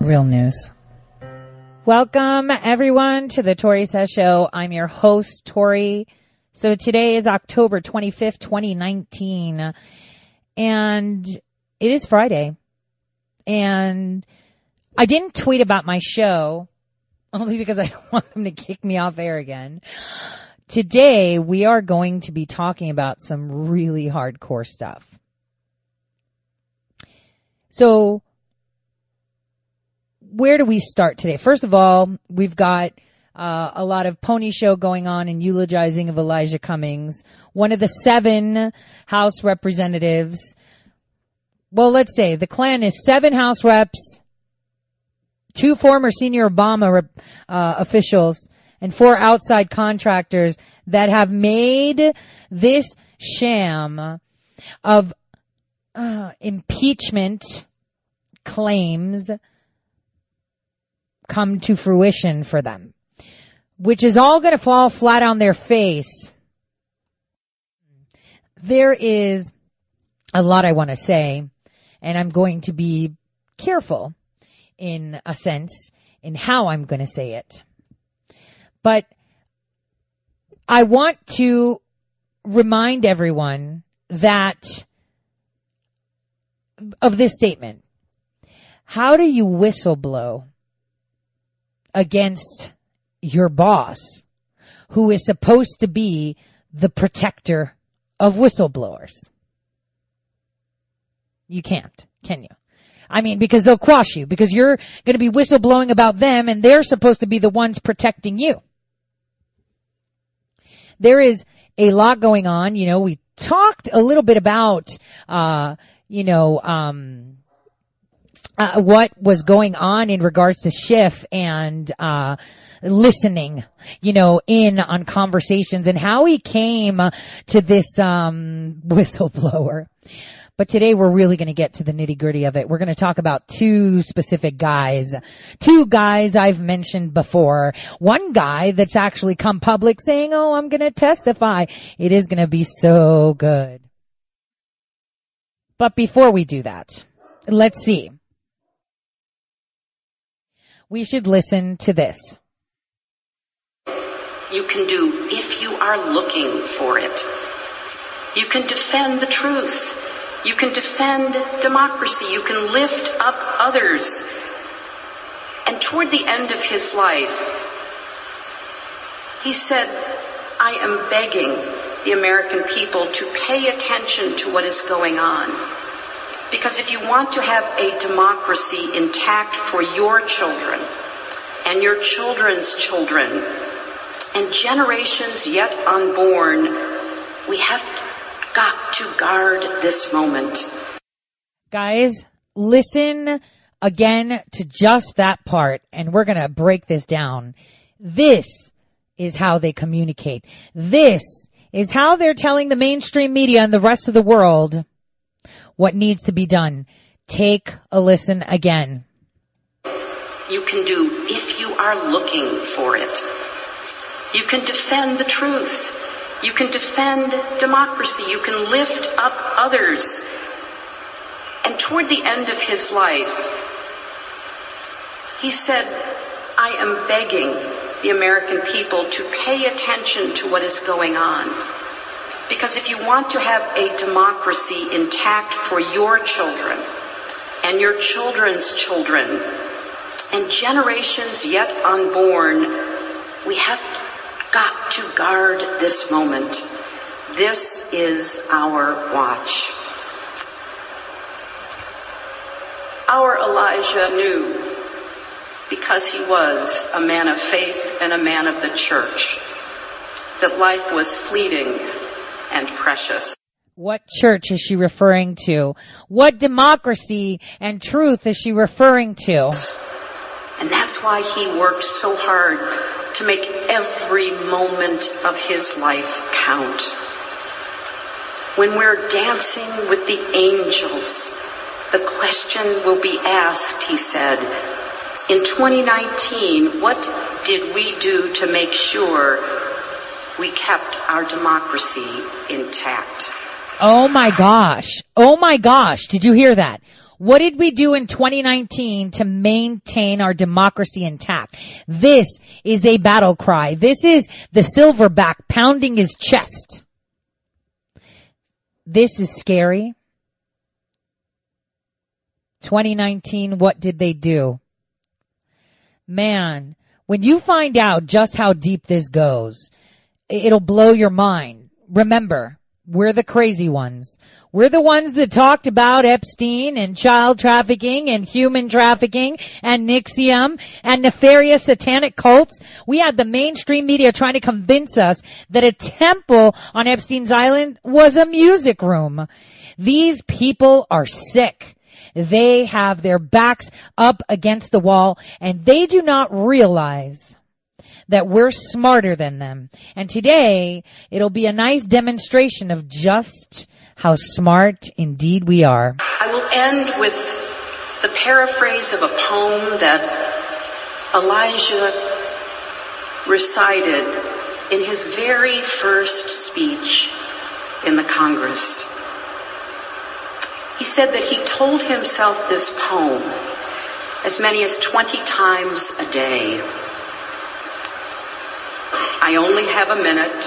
Real news. Welcome everyone to the Tori Says Show. I'm your host, Tori. So today is October 25th, 2019 and it is Friday and I didn't tweet about my show only because I don't want them to kick me off air again. Today we are going to be talking about some really hardcore stuff. So where do we start today? First of all, we've got uh, a lot of pony show going on and eulogizing of Elijah Cummings, one of the seven House representatives. Well, let's say the Klan is seven House reps, two former senior Obama uh, officials, and four outside contractors that have made this sham of uh, impeachment claims come to fruition for them, which is all going to fall flat on their face. There is a lot I want to say, and I'm going to be careful in a sense in how I'm going to say it. But I want to remind everyone that of this statement. How do you whistleblow against your boss who is supposed to be the protector of whistleblowers? You can't, can you? I mean, because they'll quash you because you're going to be whistleblowing about them and they're supposed to be the ones protecting you. There is a lot going on. You know, we talked a little bit about, uh, you know, um, uh, what was going on in regards to Schiff and, uh, listening, you know, in on conversations and how he came to this, um, whistleblower. But today we're really going to get to the nitty gritty of it. We're going to talk about two specific guys. Two guys I've mentioned before. One guy that's actually come public saying, oh, I'm going to testify. It is going to be so good. But before we do that, let's see. We should listen to this. You can do if you are looking for it. You can defend the truth. You can defend democracy. You can lift up others. And toward the end of his life, he said, I am begging the American people to pay attention to what is going on. Because if you want to have a democracy intact for your children and your children's children and generations yet unborn, we have got to guard this moment. Guys, listen again to just that part and we're going to break this down. This is how they communicate. This is how they're telling the mainstream media and the rest of the world what needs to be done. Take a listen again. You can do if you are looking for it. You can defend the truth. You can defend democracy. You can lift up others. And toward the end of his life, he said, I am begging the American people to pay attention to what is going on. Because if you want to have a democracy intact for your children and your children's children and generations yet unborn, we have got to guard this moment. This is our watch. Our Elijah knew, because he was a man of faith and a man of the church, that life was fleeting and precious. What church is she referring to? What democracy and truth is she referring to? And that's why he worked so hard to make every moment of his life count. When we're dancing with the angels, the question will be asked, he said, in 2019, what did we do to make sure we kept our democracy intact? Oh my gosh. Oh my gosh. Did you hear that? What did we do in 2019 to maintain our democracy intact? This is a battle cry. This is the silverback pounding his chest. This is scary. 2019, what did they do? Man, when you find out just how deep this goes, it'll blow your mind. Remember, we're the crazy ones. We're the ones that talked about Epstein and child trafficking and human trafficking and NXIVM and nefarious satanic cults. We had the mainstream media trying to convince us that a temple on Epstein's Island was a music room. These people are sick. They have their backs up against the wall and they do not realize that we're smarter than them. And today, it'll be a nice demonstration of just how smart indeed we are. I will end with the paraphrase of a poem that Elijah recited in his very first speech in the Congress. He said that he told himself this poem as many as 20 times a day. I only have a minute,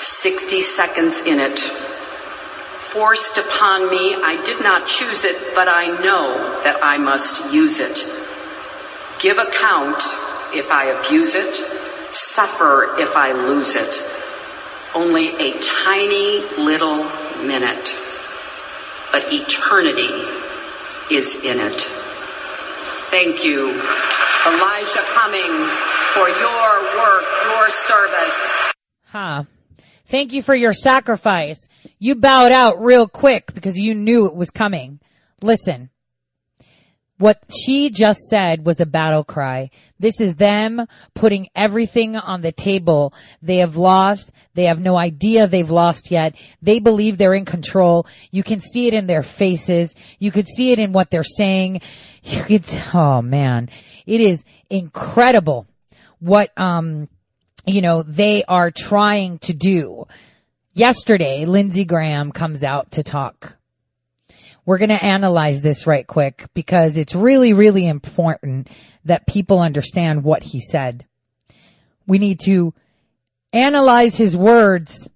60 seconds in it. Forced upon me, I did not choose it, but I know that I must use it. Give account if I abuse it, suffer if I lose it. Only a tiny little minute, but eternity is in it. Thank you, Elijah Cummings, for your work, your service. Huh. Thank you for your sacrifice. You bowed out real quick because you knew it was coming. Listen. What she just said was a battle cry. This is them putting everything on the table. They have lost. They have no idea they've lost yet. They believe they're in control. You can see it in their faces. You could see it in what they're saying. You could, oh man, it is incredible what, um, you know, they are trying to do. Yesterday, Lindsey Graham comes out to talk. We're going to analyze this right quick because it's really, really important that people understand what he said. We need to analyze his words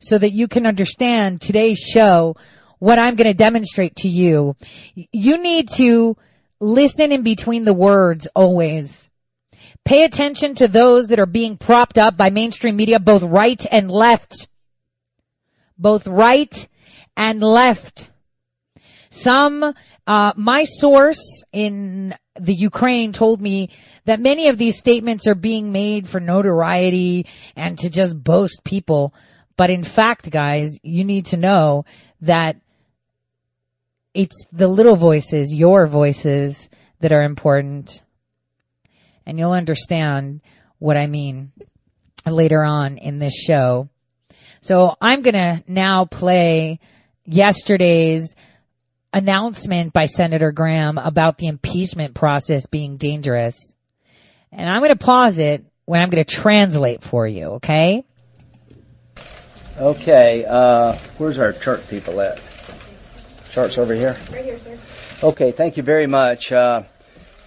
so that you can understand today's show, what I'm going to demonstrate to you. You need to listen in between the words always. Pay attention to those that are being propped up by mainstream media, both right and left. Both right and left. Some, uh, my source in the Ukraine told me that many of these statements are being made for notoriety and to just boast people. But in fact, guys, you need to know that it's the little voices, your voices, that are important. And you'll understand what I mean later on in this show. So I'm gonna now play yesterday's announcement by Senator Graham about the impeachment process being dangerous. And I'm gonna pause it when I'm gonna translate for you, okay? Okay, uh, where's our chart people at? Charts over here? Right here, sir. Okay, thank you very much. Uh,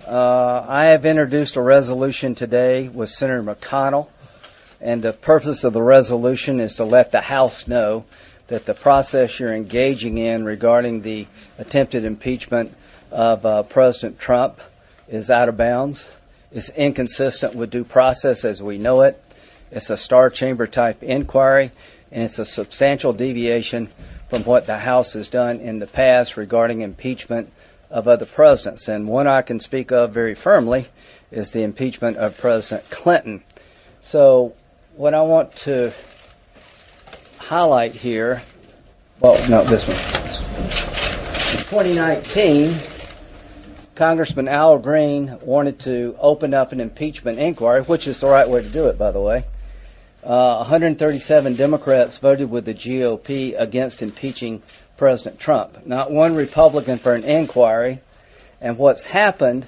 uh, I have introduced a resolution today with Senator McConnell, and the purpose of the resolution is to let the House know that the process you're engaging in regarding the attempted impeachment of uh, President Trump is out of bounds. It's inconsistent with due process as we know it. It's a star chamber type inquiry, and it's a substantial deviation from what the House has done in the past regarding impeachment of other presidents. And one I can speak of very firmly is the impeachment of President Clinton. So, what I want to highlight here, well, no, this one. In 2019, Congressman Al Green wanted to open up an impeachment inquiry, which is the right way to do it, by the way. Uh, 137 Democrats voted with the GOP against impeaching President Trump. Not one Republican for an inquiry. And what's happened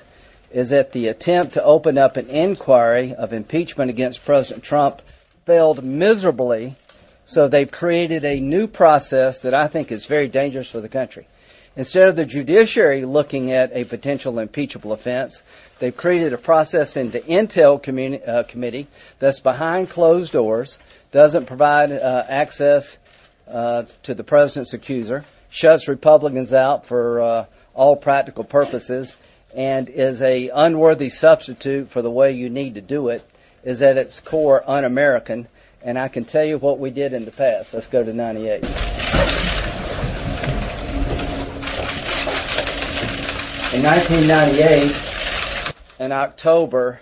is that the attempt to open up an inquiry of impeachment against President Trump failed miserably. So they've created a new process that I think is very dangerous for the country. Instead of the judiciary looking at a potential impeachable offense, they've created a process in the Intel communi- uh, Committee that's behind closed doors, doesn't provide uh, access uh, to the president's accuser, shuts Republicans out for uh, all practical purposes, and is a unworthy substitute for the way you need to do it. Is at its core un-American, and I can tell you what we did in the past. Let's go to 98. In 1998, in October,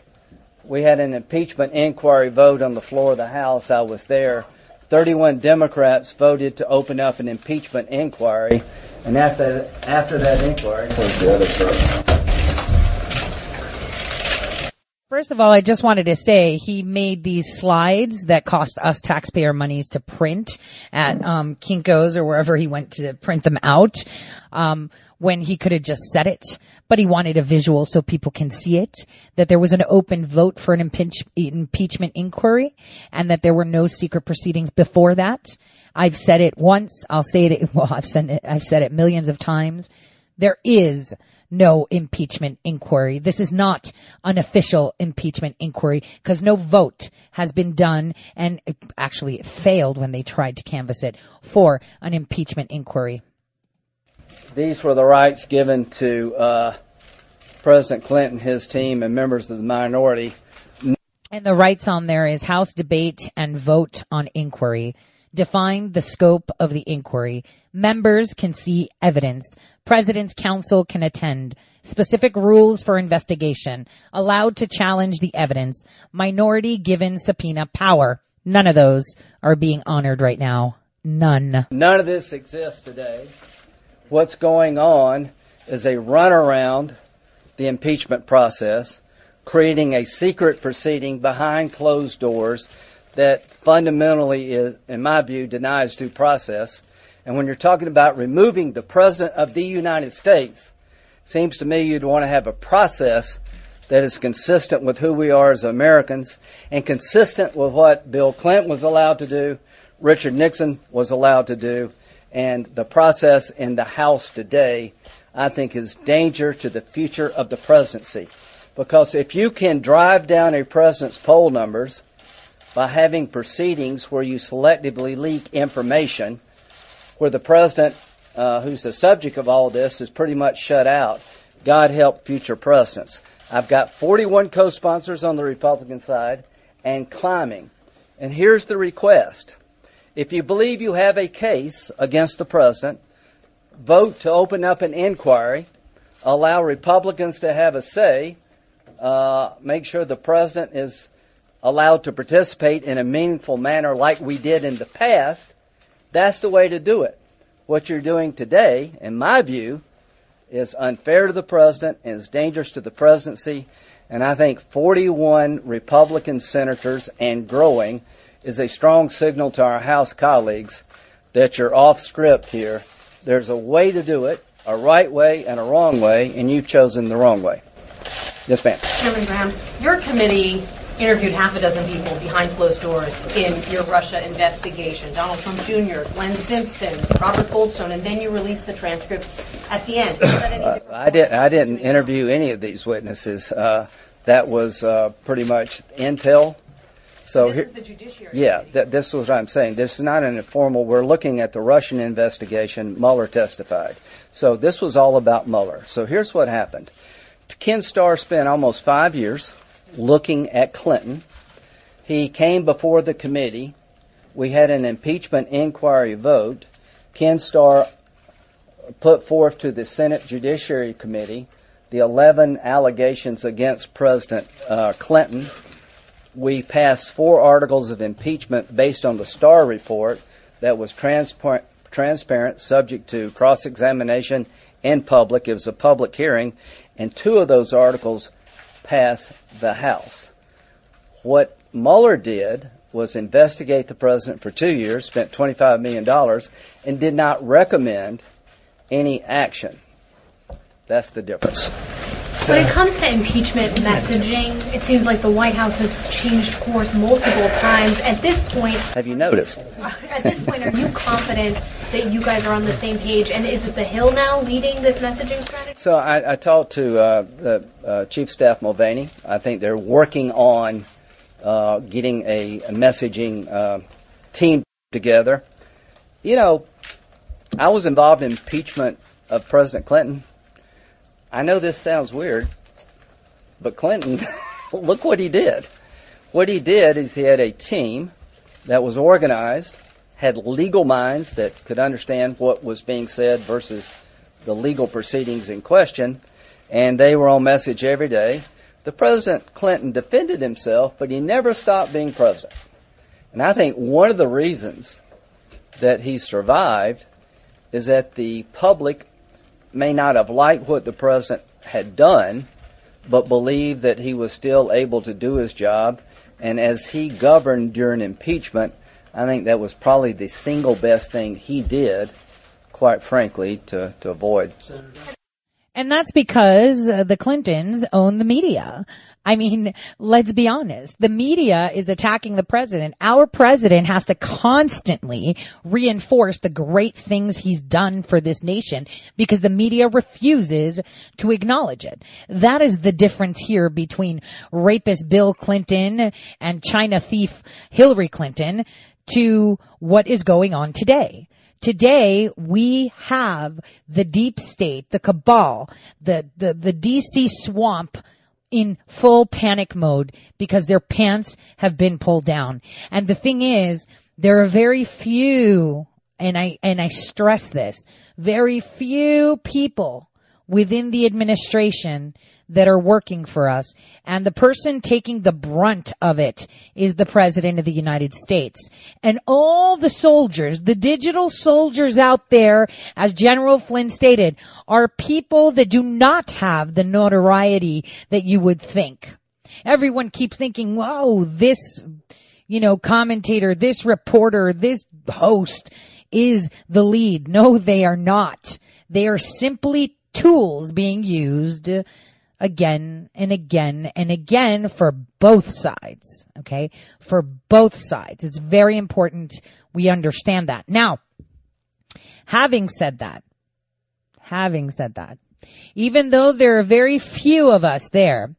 we had an impeachment inquiry vote on the floor of the House. I was there. 31 Democrats voted to open up an impeachment inquiry, and after after that inquiry, First of all, I just wanted to say he made these slides that cost us taxpayer monies to print at um, Kinko's or wherever he went to print them out. Um, when he could have just said it, but he wanted a visual so people can see it, that there was an open vote for an impeach- impeachment inquiry, and that there were no secret proceedings before that. I've said it once, I'll say it, well, I've said it, I've said it millions of times. There is no impeachment inquiry. This is not an official impeachment inquiry because no vote has been done and it actually it failed when they tried to canvass it for an impeachment inquiry. These were the rights given to uh, President Clinton, his team, and members of the minority. And the rights on there is House debate and vote on inquiry. Define the scope of the inquiry. Members can see evidence. President's counsel can attend. Specific rules for investigation. Allowed to challenge the evidence. Minority given subpoena power. None of those are being honored right now. None. None of this exists today. What's going on is a runaround the impeachment process, creating a secret proceeding behind closed doors that fundamentally is, in my view, denies due process. And when you're talking about removing the President of the United States, seems to me you'd want to have a process that is consistent with who we are as Americans and consistent with what Bill Clinton was allowed to do, Richard Nixon was allowed to do, and the process in the House today, I think, is danger to the future of the presidency. Because if you can drive down a president's poll numbers by having proceedings where you selectively leak information, where the president, uh, who's the subject of all this, is pretty much shut out, God help future presidents. I've got 41 co-sponsors on the Republican side and climbing. And here's the request. If you believe you have a case against the president, vote to open up an inquiry, allow Republicans to have a say, uh, make sure the president is allowed to participate in a meaningful manner like we did in the past. That's the way to do it. What you're doing today, in my view, is unfair to the president and is dangerous to the presidency. And I think 41 Republican senators and growing is a strong signal to our House colleagues that you're off script here. There's a way to do it, a right way and a wrong way, and you've chosen the wrong way. Yes, ma'am. Chairman Graham, your committee interviewed half a dozen people behind closed doors in your Russia investigation. Donald Trump Jr., Glenn Simpson, Robert Goldstone, and then you released the transcripts at the end. Uh, I didn't. I didn't interview any of these witnesses. Uh, that was uh, pretty much intel. So this here, is the judiciary. yeah, th- this was what I'm saying. This is not an informal. We're looking at the Russian investigation. Mueller testified. So this was all about Mueller. So here's what happened. Ken Starr spent almost five years looking at Clinton. He came before the committee. We had an impeachment inquiry vote. Ken Starr put forth to the Senate Judiciary Committee the 11 allegations against President uh, Clinton. We passed four articles of impeachment based on the Starr report that was transparent, transparent subject to cross examination in public. It was a public hearing, and two of those articles passed the House. What Mueller did was investigate the president for two years, spent $25 million, and did not recommend any action. That's the difference. When it comes to impeachment messaging, it seems like the White House has changed course multiple times. At this point, Have you noticed? at this point, are you confident that you guys are on the same page? And is it the Hill now leading this messaging strategy? So I, I talked to uh, the uh, Chief Staff Mulvaney. I think they're working on uh, getting a, a messaging uh, team together. You know, I was involved in impeachment of President Clinton. I know this sounds weird, but Clinton, look what he did. What he did is he had a team that was organized, had legal minds that could understand what was being said versus the legal proceedings in question, and they were on message every day. The President Clinton defended himself, but he never stopped being president. And I think one of the reasons that he survived is that the public may not have liked what the president had done, but believed that he was still able to do his job. And as he governed during impeachment, I think that was probably the single best thing he did, quite frankly, to, to avoid. And that's because the Clintons own the media. I mean, let's be honest. The media is attacking the president. Our president has to constantly reinforce the great things he's done for this nation because the media refuses to acknowledge it. That is the difference here between rapist Bill Clinton and China thief Hillary Clinton to what is going on today. Today, we have the deep state, the cabal, the, the, the DC swamp in full panic mode because their pants have been pulled down. And the thing is, there are very few, and I, and I stress this, very few people within the administration that are working for us. And the person taking the brunt of it is the President of the United States. And all the soldiers, the digital soldiers out there, as General Flynn stated, are people that do not have the notoriety that you would think. Everyone keeps thinking, whoa, this, you know, commentator, this reporter, this host is the lead. No, they are not. They are simply tools being used again and again and again for both sides. Okay? For both sides. It's very important we understand that. Now, having said that, having said that, even though there are very few of us there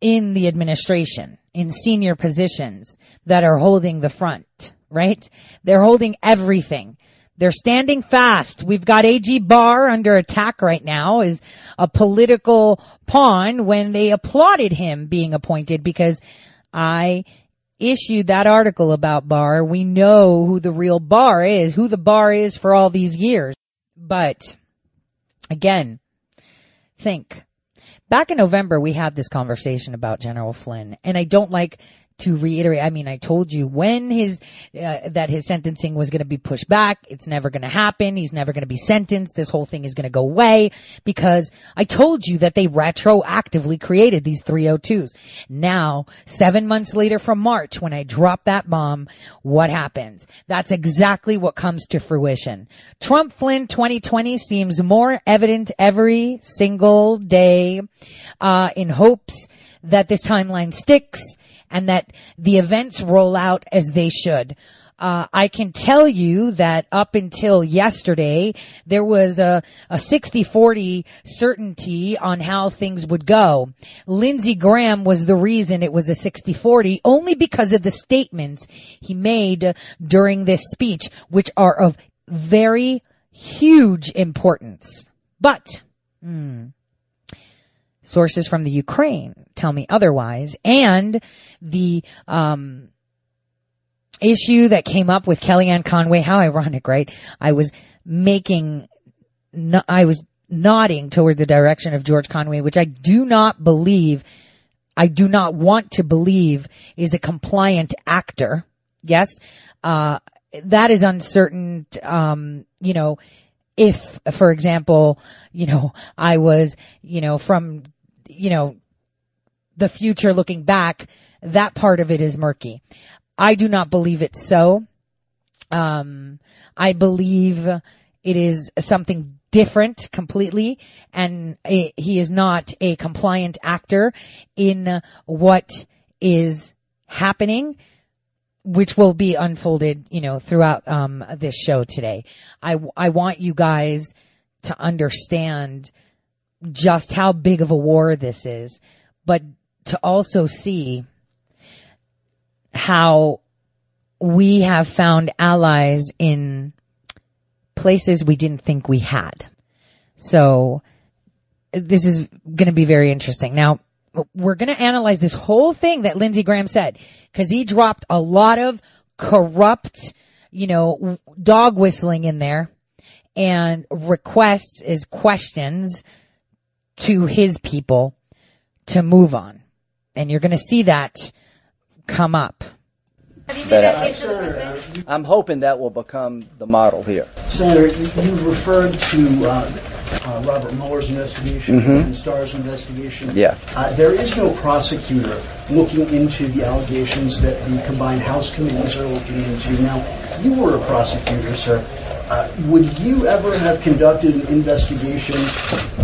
in the administration, in senior positions that are holding the front, right? They're holding everything. They're standing fast. We've got AG Barr under attack right now is a political pawn when they applauded him being appointed because I issued that article about Barr. We know who the real Barr is, who the Barr is for all these years. But again, think. Back in November, we had this conversation about General Flynn, and I don't like to reiterate, I mean, I told you when his, uh, that his sentencing was going to be pushed back. It's never going to happen. He's never going to be sentenced. This whole thing is going to go away because I told you that they retroactively created these 302s. Now, seven months later from March, when I drop that bomb, what happens? That's exactly what comes to fruition. Trump Flynn 2020 seems more evident every single day, uh, in hopes that this timeline sticks and that the events roll out as they should. Uh, I can tell you that up until yesterday, there was a, a 60-40 certainty on how things would go. Lindsey Graham was the reason it was a 60-40 only because of the statements he made during this speech, which are of very huge importance. But, hmm, sources from the Ukraine tell me otherwise. And the, um, issue that came up with Kellyanne Conway, how ironic, right? I was making, no, I was nodding toward the direction of George Conway, which I do not believe, I do not want to believe is a compliant actor. Yes, uh, that is uncertain, um, you know, if, for example, you know, I was, you know, from, you know, the future looking back, that part of it is murky. I do not believe it's so. Um, I believe it is something different completely and a, he is not a compliant actor in what is happening which will be unfolded, you know, throughout um, this show today. I I want you guys to understand just how big of a war this is, but to also see how we have found allies in places we didn't think we had. So this is going to be very interesting. Now, we're going to analyze this whole thing that Lindsey Graham said because he dropped a lot of corrupt, you know, dog whistling in there and requests is questions to his people to move on. And you're going to see that come up. Senator, I'm hoping that will become the model here. Senator, you referred to uh, uh, Robert Mueller's investigation Mhm. and Starr's investigation. Yeah. Uh, there is no prosecutor looking into the allegations that the combined House committees are looking into. Now, you were a prosecutor, sir. Uh, would you ever have conducted an investigation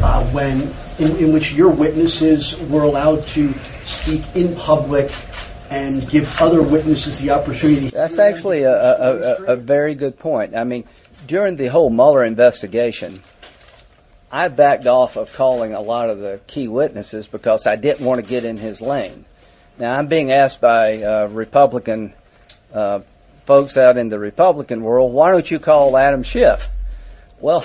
uh, when, in, in which your witnesses were allowed to speak in public and give other witnesses the opportunity? That's actually a, a, a, a very good point. I mean, during the whole Mueller investigation, I backed off of calling a lot of the key witnesses because I didn't want to get in his lane. Now, I'm being asked by uh, Republican uh, folks out in the Republican world, why don't you call Adam Schiff? Well,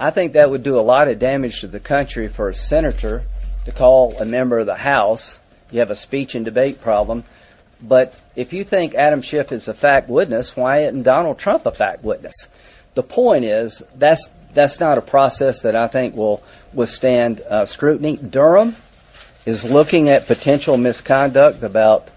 I think that would do a lot of damage to the country for a senator to call a member of the House. You have a speech and debate problem. But if you think Adam Schiff is a fact witness, why isn't Donald Trump a fact witness? The point is that's that's not a process that I think will withstand uh, scrutiny. Durham is looking at potential misconduct about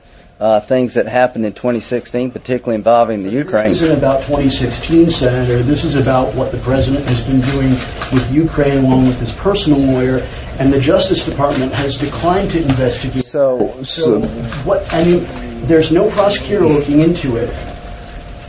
uh, things that happened in 2016, particularly involving the Ukraine. This isn't about 2016, Senator. This is about what the president has been doing with Ukraine along with his personal lawyer, and the Justice Department has declined to investigate. So, So, what, I mean, there's no prosecutor looking into it,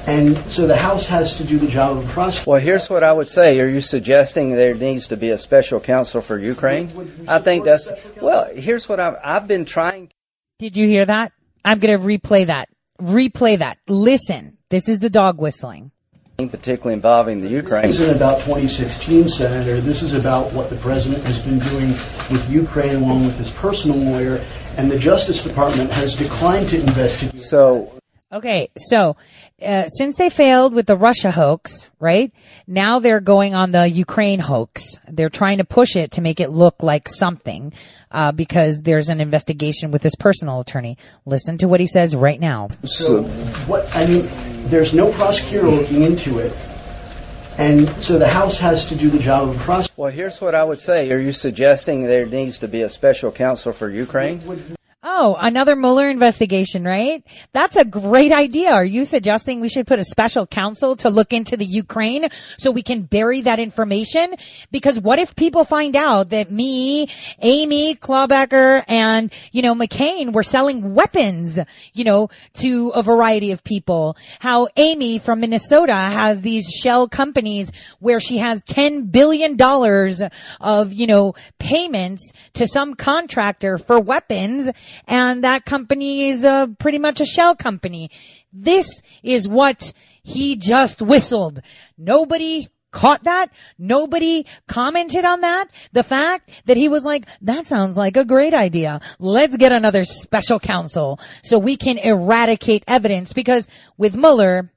and so the House has to do the job of a prosecutor. Well, here's what I would say. Are you suggesting there needs to be a special counsel for Ukraine? I think that's well. Here's what I've I've been trying. Did you hear that? I'm going to replay that. Replay that. Listen. This is the dog whistling. particularly involving the Ukraine. This isn't about 2016, Senator. This is about what the president has been doing with Ukraine along with his personal lawyer, and the Justice Department has declined to investigate. So, Okay, so uh, since they failed with the Russia hoax, right? Now they're going on the Ukraine hoax. They're trying to push it to make it look like something uh, because there's an investigation with his personal attorney. Listen to what he says right now. So, what, I mean, there's no prosecutor looking into it, and so the House has to do the job of a prosecutor. well, here's what I would say. Are you suggesting there needs to be a special counsel for Ukraine? Oh, another Mueller investigation, right? That's a great idea. Are you suggesting we should put a special counsel to look into the Ukraine so we can bury that information? Because what if people find out that me, Amy Klobuchar, and, you know, McCain were selling weapons, you know, to a variety of people? How Amy from Minnesota has these shell companies where she has $10 billion of, you know, payments to some contractor for weapons and that company is uh, pretty much a shell company. This is what he just whistled. Nobody caught that. Nobody commented on that. The fact that he was like, that sounds like a great idea. Let's get another special counsel so we can eradicate evidence because with Mueller,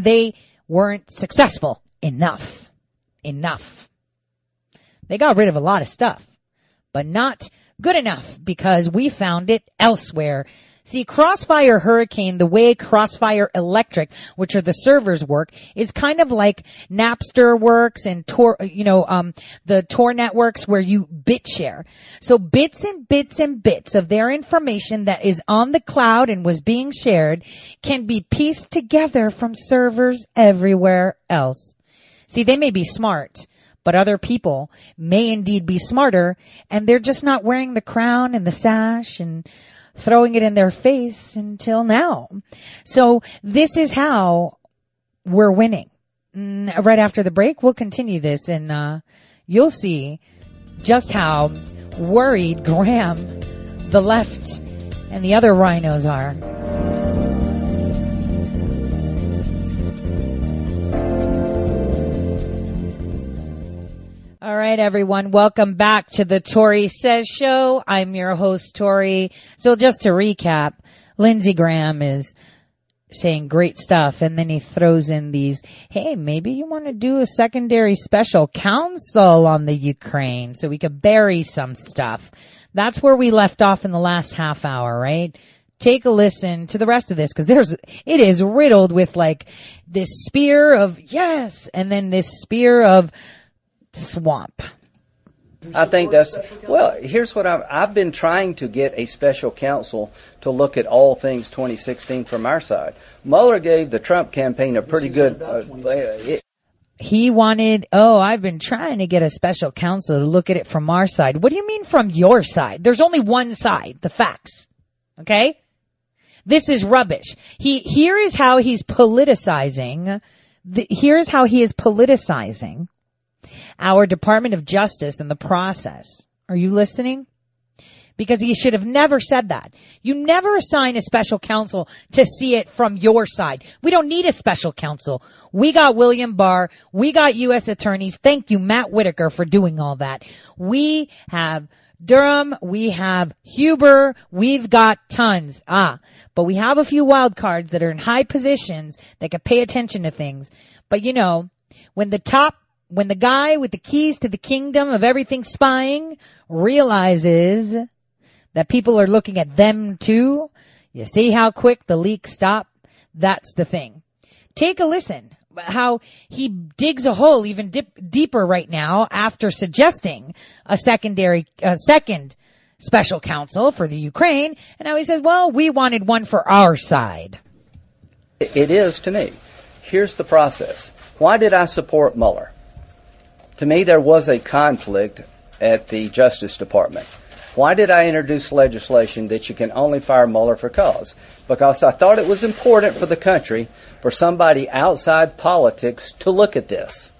they weren't successful enough. Enough. They got rid of a lot of stuff, but not good enough because we found it elsewhere. See, Crossfire Hurricane, the way Crossfire Electric, which are the servers work, is kind of like Napster works and Tor, you know, um, the Tor networks where you bit share. So bits and bits and bits of their information that is on the cloud and was being shared can be pieced together from servers everywhere else. See, they may be smart, but other people may indeed be smarter and they're just not wearing the crown and the sash and throwing it in their face until now. So this is how we're winning. mm, right after the break. We'll continue this and, uh, you'll see just how worried Graham, the left, and the other RINOs are. All right, everyone. Welcome back to the Tori Says Show. I'm your host, Tori. So just to recap, Lindsey Graham is saying great stuff and then he throws in these, hey, maybe you want to do a secondary special counsel on the Ukraine so we could bury some stuff. That's where we left off in the last half hour, right? Take a listen to the rest of this because there's, it is riddled with like this spear of yes and then this spear of swamp. I think that's well. Here's what I've, I've been trying to get a special counsel to look at all things 2016 from our side. Mueller gave the Trump campaign a pretty good. Uh, it, he wanted, oh, I've been trying to get a special counsel to look at it from our side. What do you mean from your side? There's only one side, the facts. Okay? This is rubbish. He, here is how he's politicizing, the, here's how he is politicizing our Department of Justice and the process. Are you listening? Because he should have never said that. You never assign a special counsel to see it from your side. We don't need a special counsel. We got William Barr. We got U.S. attorneys. Thank you, Matt Whitaker, for doing all that. We have Durham. We have Huber. We've got tons. Ah, but we have a few wild cards that are in high positions that can pay attention to things. But you know, when the top when the guy with the keys to the kingdom of everything spying realizes that people are looking at them too, you see how quick the leaks stop? That's the thing. Take a listen how he digs a hole even dip, deeper right now after suggesting a secondary, a second special counsel for the Ukraine. And now he says, well, we wanted one for our side. It is to me. Here's the process. Why did I support Mueller? To me, there was a conflict at the Justice Department. Why did I introduce legislation that you can only fire Mueller for cause? Because I thought it was important for the country for somebody outside politics to look at this.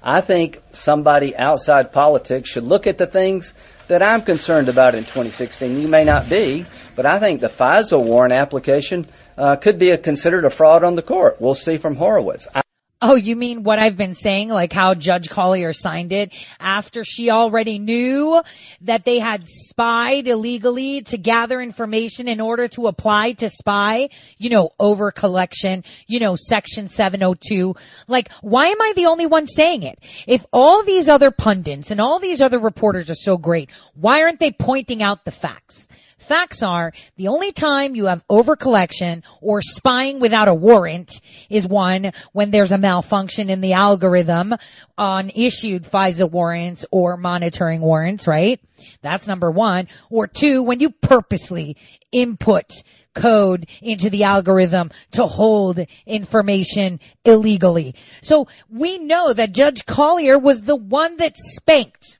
I think somebody outside politics should look at the things that I'm concerned about in 2016. You may not be, but I think the FISA warrant application uh, could be a, considered a fraud on the court. We'll see from Horowitz. I- Oh, you mean what I've been saying, like how Judge Collyer signed it after she already knew that they had spied illegally to gather information in order to apply to spy, you know, over collection, you know, section 702. Like, why am I the only one saying it? If all these other pundits and all these other reporters are so great, why aren't they pointing out the facts? Facts are the only time you have overcollection or spying without a warrant is one when there's a malfunction in the algorithm on issued FISA warrants or monitoring warrants, right? That's number one. Or two, when you purposely input code into the algorithm to hold information illegally. So we know that Judge Collyer was the one that spanked.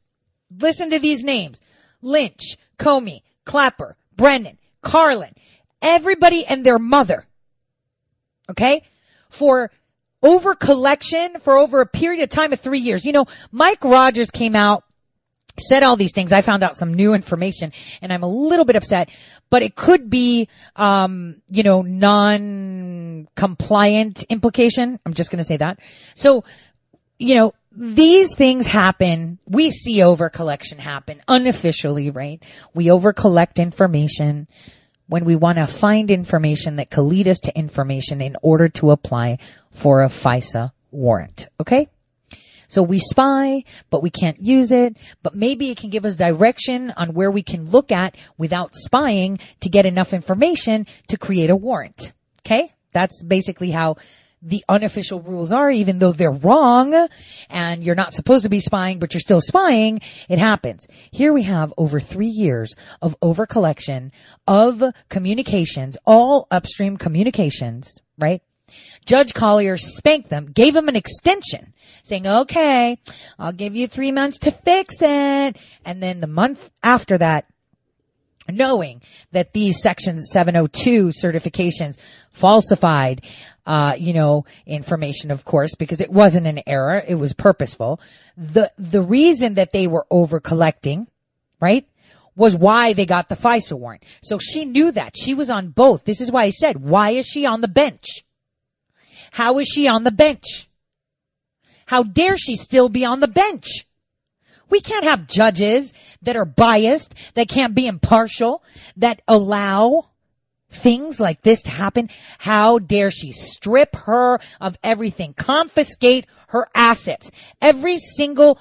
Listen to these names. Lynch, Comey, Clapper, Brennan, Carlin, everybody and their mother. Okay? For over collection for over a period of time of three years. You know, Mike Rogers came out, said all these things. I found out some new information and I'm a little bit upset, but it could be, um, you know, non-compliant implication. I'm just going to say that. So, you know, these things happen. We see over collection happen unofficially, right? We over collect information when we want to find information that could lead us to information in order to apply for a FISA warrant. Okay? So we spy, but we can't use it, but maybe it can give us direction on where we can look at without spying to get enough information to create a warrant. Okay? That's basically how the unofficial rules are, even though they're wrong and you're not supposed to be spying, but you're still spying, it happens. Here we have over three years of over collection of communications, all upstream communications, right? Judge Collyer spanked them, gave them an extension, saying, okay, I'll give you three months to fix it. And then the month after that, knowing that these section 702 certifications falsified, uh, you know, information, of course, because it wasn't an error. It was purposeful. The, the reason that they were over collecting, right? Was why they got the FISA warrant. So she knew that. She was on both. This is why I said, why is she on the bench? How is she on the bench? How dare she still be on the bench? We can't have judges that are biased, that can't be impartial, that allow things like this to happen. How dare she strip her of everything, confiscate her assets, every single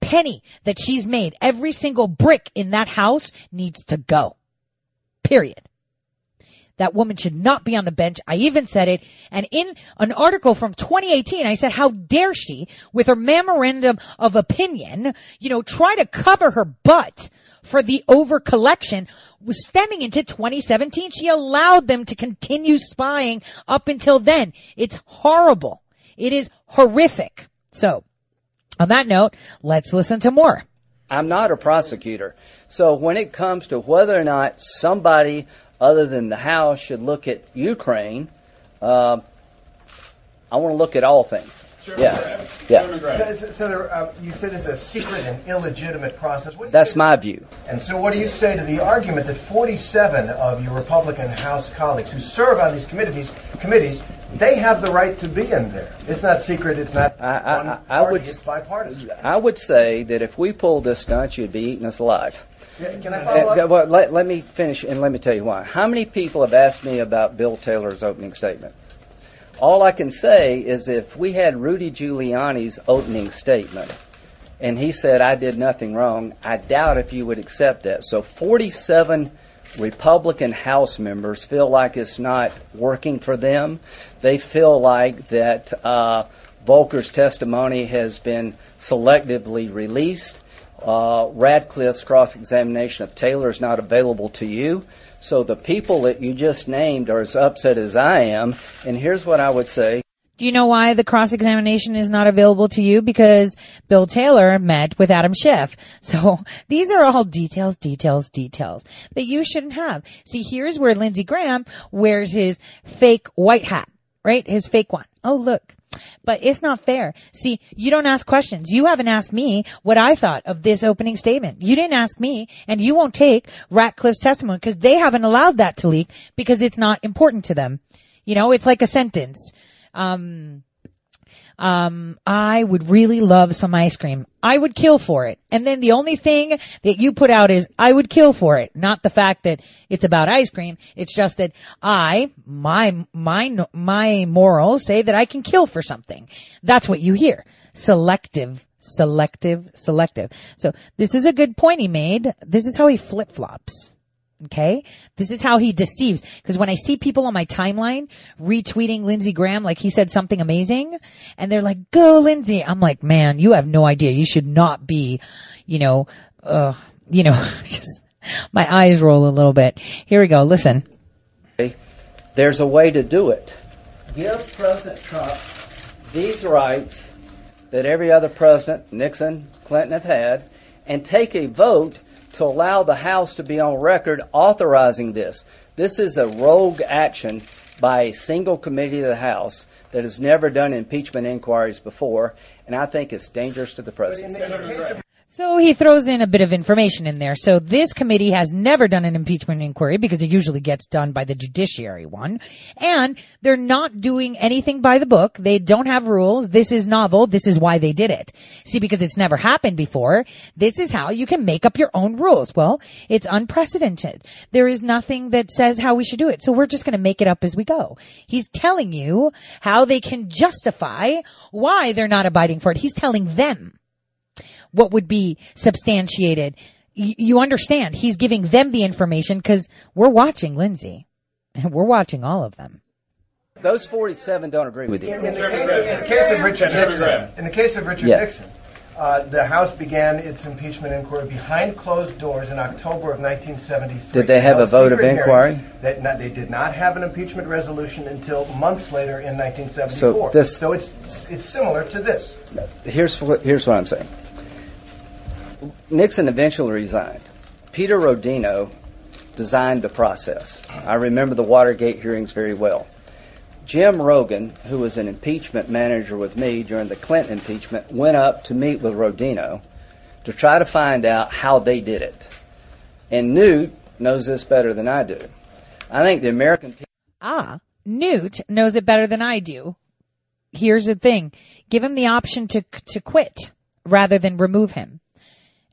penny that she's made, every single brick in that house needs to go. Period. That woman should not be on the bench. I even said it. And in an article from 2018, I said, how dare she, with her memorandum of opinion, you know, try to cover her butt for the over collection was stemming into 2017. She allowed them to continue spying up until then. It's horrible. It is horrific. So, on that note, let's listen to more. I'm not a prosecutor. So when it comes to whether or not somebody other than the House should look at Ukraine, uh, I want to look at all things. Yeah, yeah. Senator, uh, you said it's a secret and illegitimate process. That's my view. And so, what do you say to the argument that 47 of your Republican House colleagues who serve on these committees, committees, they have the right to be in there? It's not secret. It's not. I, I, I would. It's bipartisan. I would say that if we pulled this stunt, you'd be eating us alive. Can I follow up? Well, let, let me finish and let me tell you why. How many people have asked me about Bill Taylor's opening statement? All I can say is if we had Rudy Giuliani's opening statement and he said, I did nothing wrong, I doubt if you would accept that. So 47 Republican House members feel like it's not working for them. They feel like that uh, Volker's testimony has been selectively released. Uh, Ratcliffe's cross examination of Taylor is not available to you. So the people that you just named are as upset as I am. And here's what I would say. Do you know why the cross examination is not available to you? Because Bill Taylor met with Adam Schiff. So these are all details, details, details that you shouldn't have. See, here's where Lindsey Graham wears his fake white hat, right? His fake one. Oh, look. But it's not fair. See, you don't ask questions. You haven't asked me what I thought of this opening statement. You didn't ask me, and you won't take Ratcliffe's testimony because they haven't allowed that to leak because it's not important to them. You know, it's like a sentence. Um, um, I would really love some ice cream. I would kill for it. And then the only thing that you put out is I would kill for it. Not the fact that it's about ice cream. It's just that I, my, my, my morals say that I can kill for something. That's what you hear. Selective, selective, selective. So this is a good point he made. This is how he flip flops. Okay? This is how he deceives. Because when I see people on my timeline retweeting Lindsey Graham like he said something amazing, and they're like, go Lindsey, I'm like, man, you have no idea. You should not be, you know, uh, you know, just, my eyes roll a little bit. Here we go, listen. There's a way to do it. Give President Trump these rights that every other president, Nixon, Clinton have had, and take a vote to allow the House to be on record authorizing this. This is a rogue action by a single committee of the House that has never done impeachment inquiries before, and I think it's dangerous to the presidency. So he throws in a bit of information in there. So this committee has never done an impeachment inquiry because it usually gets done by the judiciary one. And they're not doing anything by the book. They don't have rules. This is novel. This is why they did it. See, because it's never happened before, this is how you can make up your own rules. Well, it's unprecedented. There is nothing that says how we should do it. So we're just going to make it up as we go. He's telling you how they can justify why they're not abiding for it. He's telling them what would be substantiated. Y- you understand, he's giving them the information because we're watching Lindsey And we're watching all of them. Those 47 don't agree with you. In, in, the, case, in the case of Richard Nixon, in the case of Richard Yeah. Nixon, uh, the House began its impeachment inquiry behind closed doors in October of 1973. Did they have Held a vote of inquiry? hearings. They, not, they did not have an impeachment resolution until months later in 1974. So this- so it's it's similar to this. Here's what, here's what I'm saying. Nixon eventually resigned. Peter Rodino designed the process. I remember the Watergate hearings very well. Jim Rogan, who was an impeachment manager with me during the Clinton impeachment, went up to meet with Rodino to try to find out how they did it. And Newt knows this better than I do. I think the American people. Ah, Newt knows it better than I do. Here's the thing. Give him the option to, to quit rather than remove him.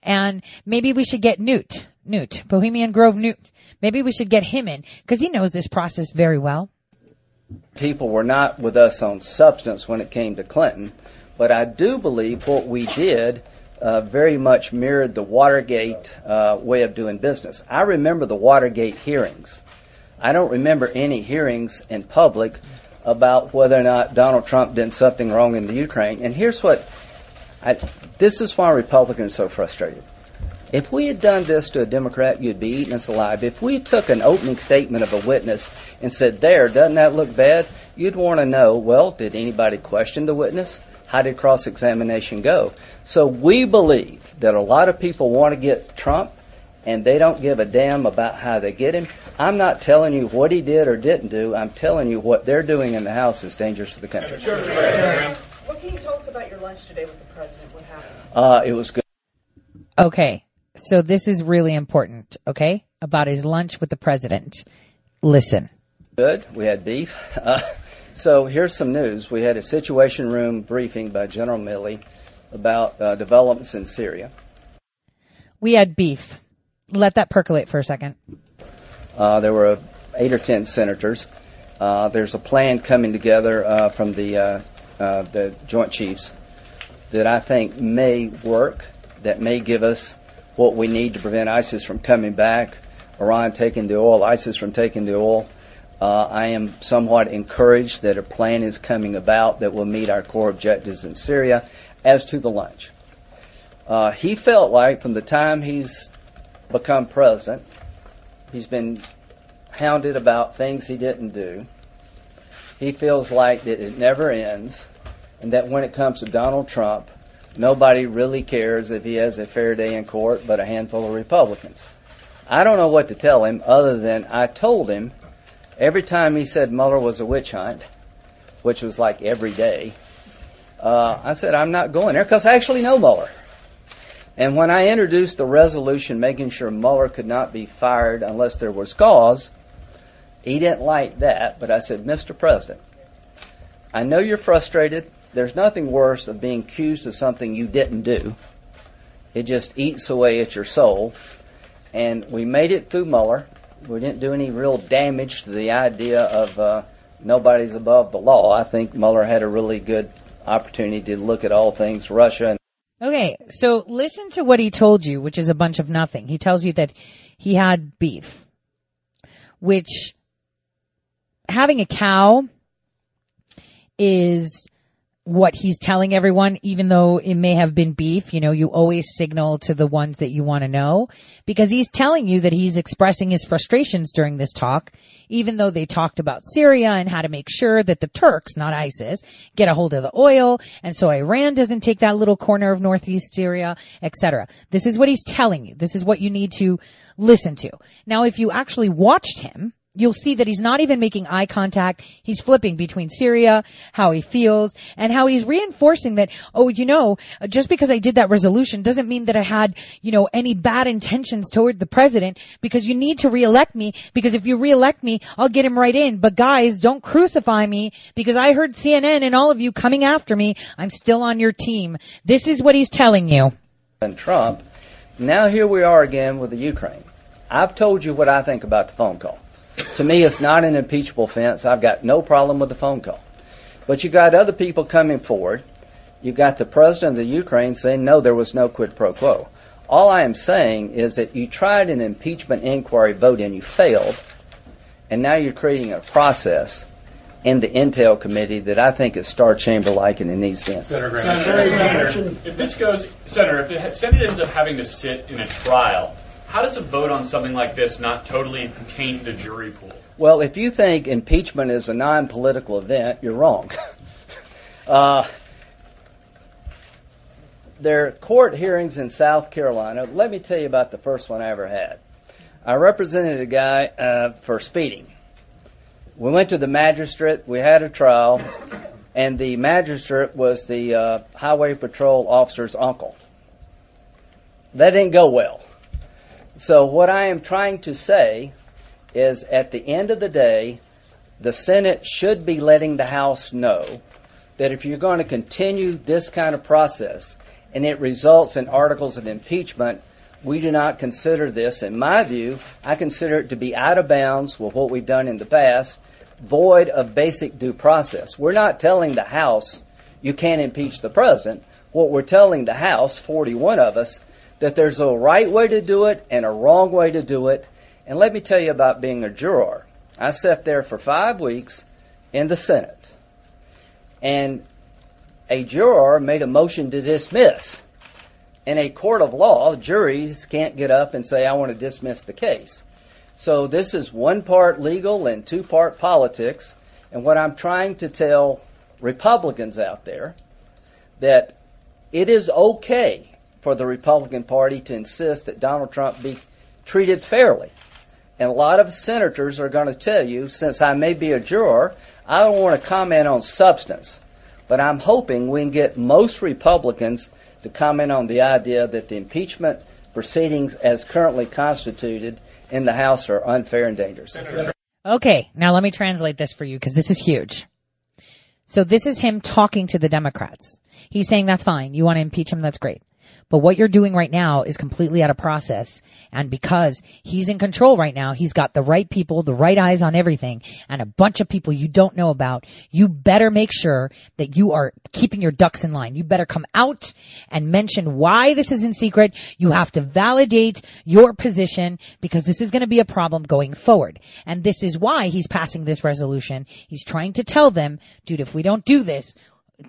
And maybe we should get Newt, Newt, Bohemian Grove Newt. Maybe we should get him in because he knows this process very well. People were not with us on substance when it came to Clinton, but I do believe what we did uh, very much mirrored the Watergate uh, way of doing business. I remember the Watergate hearings. I don't remember any hearings in public about whether or not Donald Trump did something wrong in the Ukraine. And here's what I, this is why Republicans are so frustrated. If we had done this to a Democrat, you'd be eating us alive. If we took an opening statement of a witness and said, There, doesn't that look bad? You'd want to know, well, did anybody question the witness? How did cross examination go? So we believe that a lot of people want to get Trump and they don't give a damn about how they get him. I'm not telling you what he did or didn't do. I'm telling you what they're doing in the House is dangerous to the country. What can you tell us about your lunch today with the president? What happened? Uh, it was good. Okay. So this is really important. Okay. About his lunch with the president. Listen. Good. We had beef. Uh, so here's some news. We had a Situation Room briefing by General Milley about uh, developments in Syria. We had beef. Let that percolate for a second. Uh, there were eight or ten senators. Uh, there's a plan coming together uh, from the uh, uh, the Joint Chiefs that I think may work. That may give us what we need to prevent ISIS from coming back, Iran taking the oil, ISIS from taking the oil. Uh, I am somewhat encouraged that a plan is coming about that will meet our core objectives in Syria. As to the lunch, uh, he felt like from the time he's become president, he's been hounded about things he didn't do. He feels like that it never ends, and that when it comes to Donald Trump, nobody really cares if he has a fair day in court but a handful of Republicans. I don't know what to tell him other than I told him every time he said Mueller was a witch hunt, which was like every day, uh, I said, I'm not going there because I actually know Mueller. And when I introduced the resolution making sure Mueller could not be fired unless there was cause, he didn't like that, but I said, Mr. President, I know you're frustrated. There's nothing worse of being accused of something you didn't do. It just eats away at your soul. And we made it through Mueller. We didn't do any real damage to the idea of uh, nobody's above the law. I think Mueller had a really good opportunity to look at all things Russia. Okay, so listen to what he told you, which is a bunch of nothing. He tells you that he had beef, which having a cow is what he's telling everyone, even though it may have been beef, you know, you always signal to the ones that you want to know because he's telling you that he's expressing his frustrations during this talk, even though they talked about Syria and how to make sure that the Turks, not ISIS, get a hold of the oil and so Iran doesn't take that little corner of northeast Syria, etc. This is what he's telling you. This is what you need to listen to. Now, if you actually watched him, you'll see that he's not even making eye contact. He's flipping between Syria, how he feels, and how he's reinforcing that, oh, you know, just because I did that resolution doesn't mean that I had, you know, any bad intentions toward the president because you need to reelect me because if you reelect me, I'll get him right in. But guys, don't crucify me because I heard CNN and all of you coming after me. I'm still on your team. This is what he's telling you. And Trump. Now here we are again with the Ukraine. I've told you what I think about the phone call. To me, it's not an impeachable offense. I've got no problem with the phone call. But you got other people coming forward. You've got the president of the Ukraine saying, no, there was no quid pro quo. All I am saying is that you tried an impeachment inquiry vote and you failed, and now you're creating a process in the Intel Committee that I think is Star Chamber like and it needs to end. Senator Senator, Senator, if this goes, Senator, if the Senate ends up having to sit in a trial how does a vote on something like this not totally taint the jury pool? Well, if you think impeachment is a non political event, you're wrong. uh, there are court hearings in South Carolina. Let me tell you about the first one I ever had. I represented a guy uh, for speeding. We went to the magistrate. We had a trial, and the magistrate was the uh, highway patrol officer's uncle. That didn't go well. So what I am trying to say is, at the end of the day, the Senate should be letting the House know that if you're going to continue this kind of process and it results in articles of impeachment, we do not consider this, in my view, I consider it to be out of bounds with what we've done in the past, void of basic due process. We're not telling the House you can't impeach the president. What we're telling the House, 41 of us, that there's a right way to do it and a wrong way to do it. And let me tell you about being a juror. I sat there for five weeks in the Senate, and a juror made a motion to dismiss. In a court of law, juries can't get up and say, I want to dismiss the case. So this is one part legal and two part politics. And what I'm trying to tell Republicans out there that it is okay for the Republican Party to insist that Donald Trump be treated fairly. And a lot of senators are going to tell you, since I may be a juror, I don't want to comment on substance. But I'm hoping we can get most Republicans to comment on the idea that the impeachment proceedings as currently constituted in the House are unfair and dangerous. Okay, now let me translate this for you because this is huge. So this is him talking to the Democrats. He's saying that's fine. You want to impeach him? That's great. But what you're doing right now is completely out of process. And because he's in control right now, he's got the right people, the right eyes on everything, and a bunch of people you don't know about. You better make sure that you are keeping your ducks in line. You better come out and mention why this is in secret. You have to validate your position because this is going to be a problem going forward. And this is why he's passing this resolution. He's trying to tell them, dude, if we don't do this,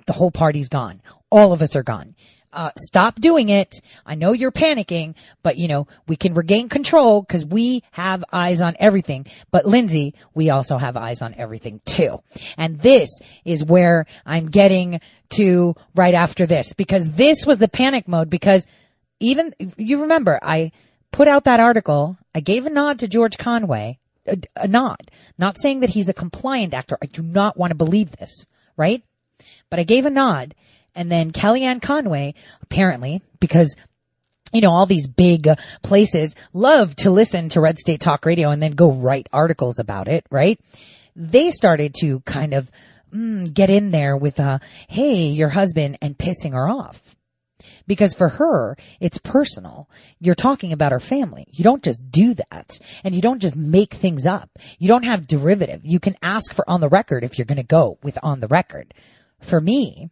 the whole party's gone. All of us are gone uh, stop doing it. I know you're panicking, but you know, we can regain control because we have eyes on everything. But Lindsey, we also have eyes on everything too. And this is where I'm getting to right after this because this was the panic mode because even, you remember, I put out that article. I gave a nod to George Conway, a, a nod, not saying that he's a compliant actor. I do not want to believe this, right? But I gave a nod and then Kellyanne Conway, apparently, because you know, all these big places love to listen to Red State Talk Radio and then go write articles about it, right? They started to kind of mm, get in there with, uh, hey, your husband and pissing her off. Because for her, it's personal. You're talking about her family. You don't just do that. And you don't just make things up. You don't have derivative. You can ask for on the record if you're going to go with on the record. For me,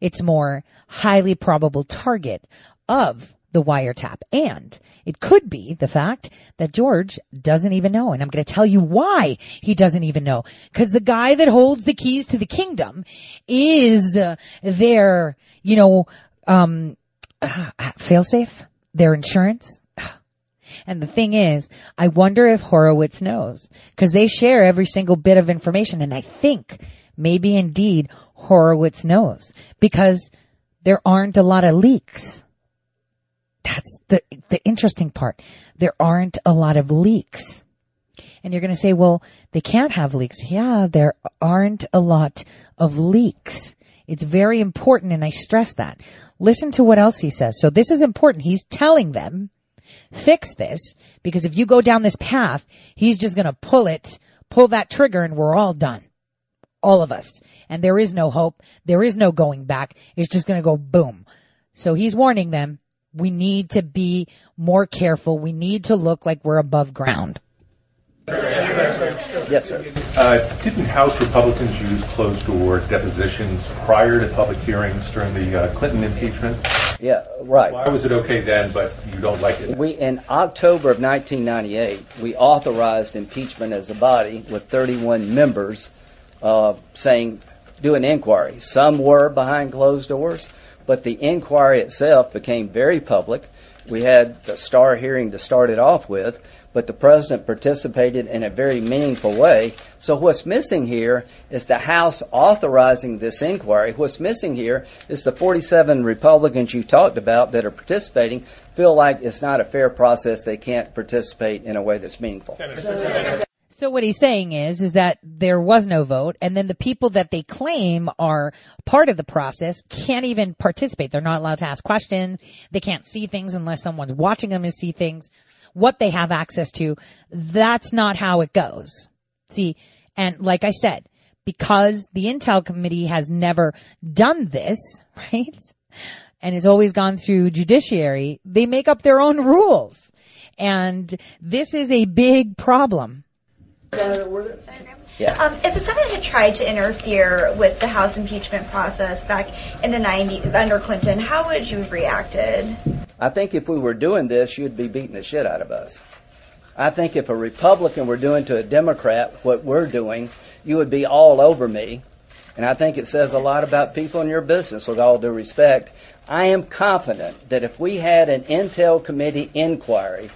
it's more highly probable target of the wiretap. And it could be the fact that George doesn't even know. And I'm going to tell you why he doesn't even know. Cause the guy that holds the keys to the kingdom is uh, their, you know, um, uh, failsafe, their insurance. And the thing is, I wonder if Horowitz knows. Cause they share every single bit of information. And I think maybe indeed Horowitz knows because there aren't a lot of leaks. That's the, the interesting part. There aren't a lot of leaks. And you're going to say, well, they can't have leaks. Yeah, there aren't a lot of leaks. It's very important and I stress that. Listen to what else he says. So this is important. He's telling them, fix this because if you go down this path, he's just going to pull it, pull that trigger and we're all done. All of us and there is no hope. There is no going back. It's just going to go boom. So he's warning them. We need to be more careful. We need to look like we're above ground. Yes, sir. Uh, didn't House Republicans use closed door depositions prior to public hearings during the uh, Clinton impeachment? Yeah, right. Why was it okay then, but you don't like it? We in October of 1998, we authorized impeachment as a body with 31 members, uh, saying do an inquiry. Some were behind closed doors, but the inquiry itself became very public. We had the Starr hearing to start it off with, but the president participated in a very meaningful way. So what's missing here is the House authorizing this inquiry. What's missing here is the 47 Republicans you talked about that are participating feel like it's not a fair process. They can't participate in a way that's meaningful. So what he's saying is, is that there was no vote, and then the people that they claim are part of the process can't even participate. They're not allowed to ask questions. They can't see things unless someone's watching them to see things. What they have access to, that's not how it goes. See, and like I said, because the Intel Committee has never done this, right? And has always gone through judiciary, they make up their own rules. And this is a big problem. Yeah. Um, if the Senate had tried to interfere with the House impeachment process back in the 90s under Clinton, how would you have reacted? I think if we were doing this, you'd be beating the shit out of us. I think if a Republican were doing to a Democrat what we're doing, you would be all over me. And I think it says a lot about people in your business, with all due respect. I am confident that if we had an Intel Committee inquiry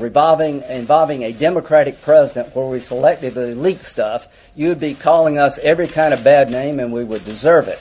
revolving, involving a Democratic president where we selectively leak stuff, you would be calling us every kind of bad name and we would deserve it.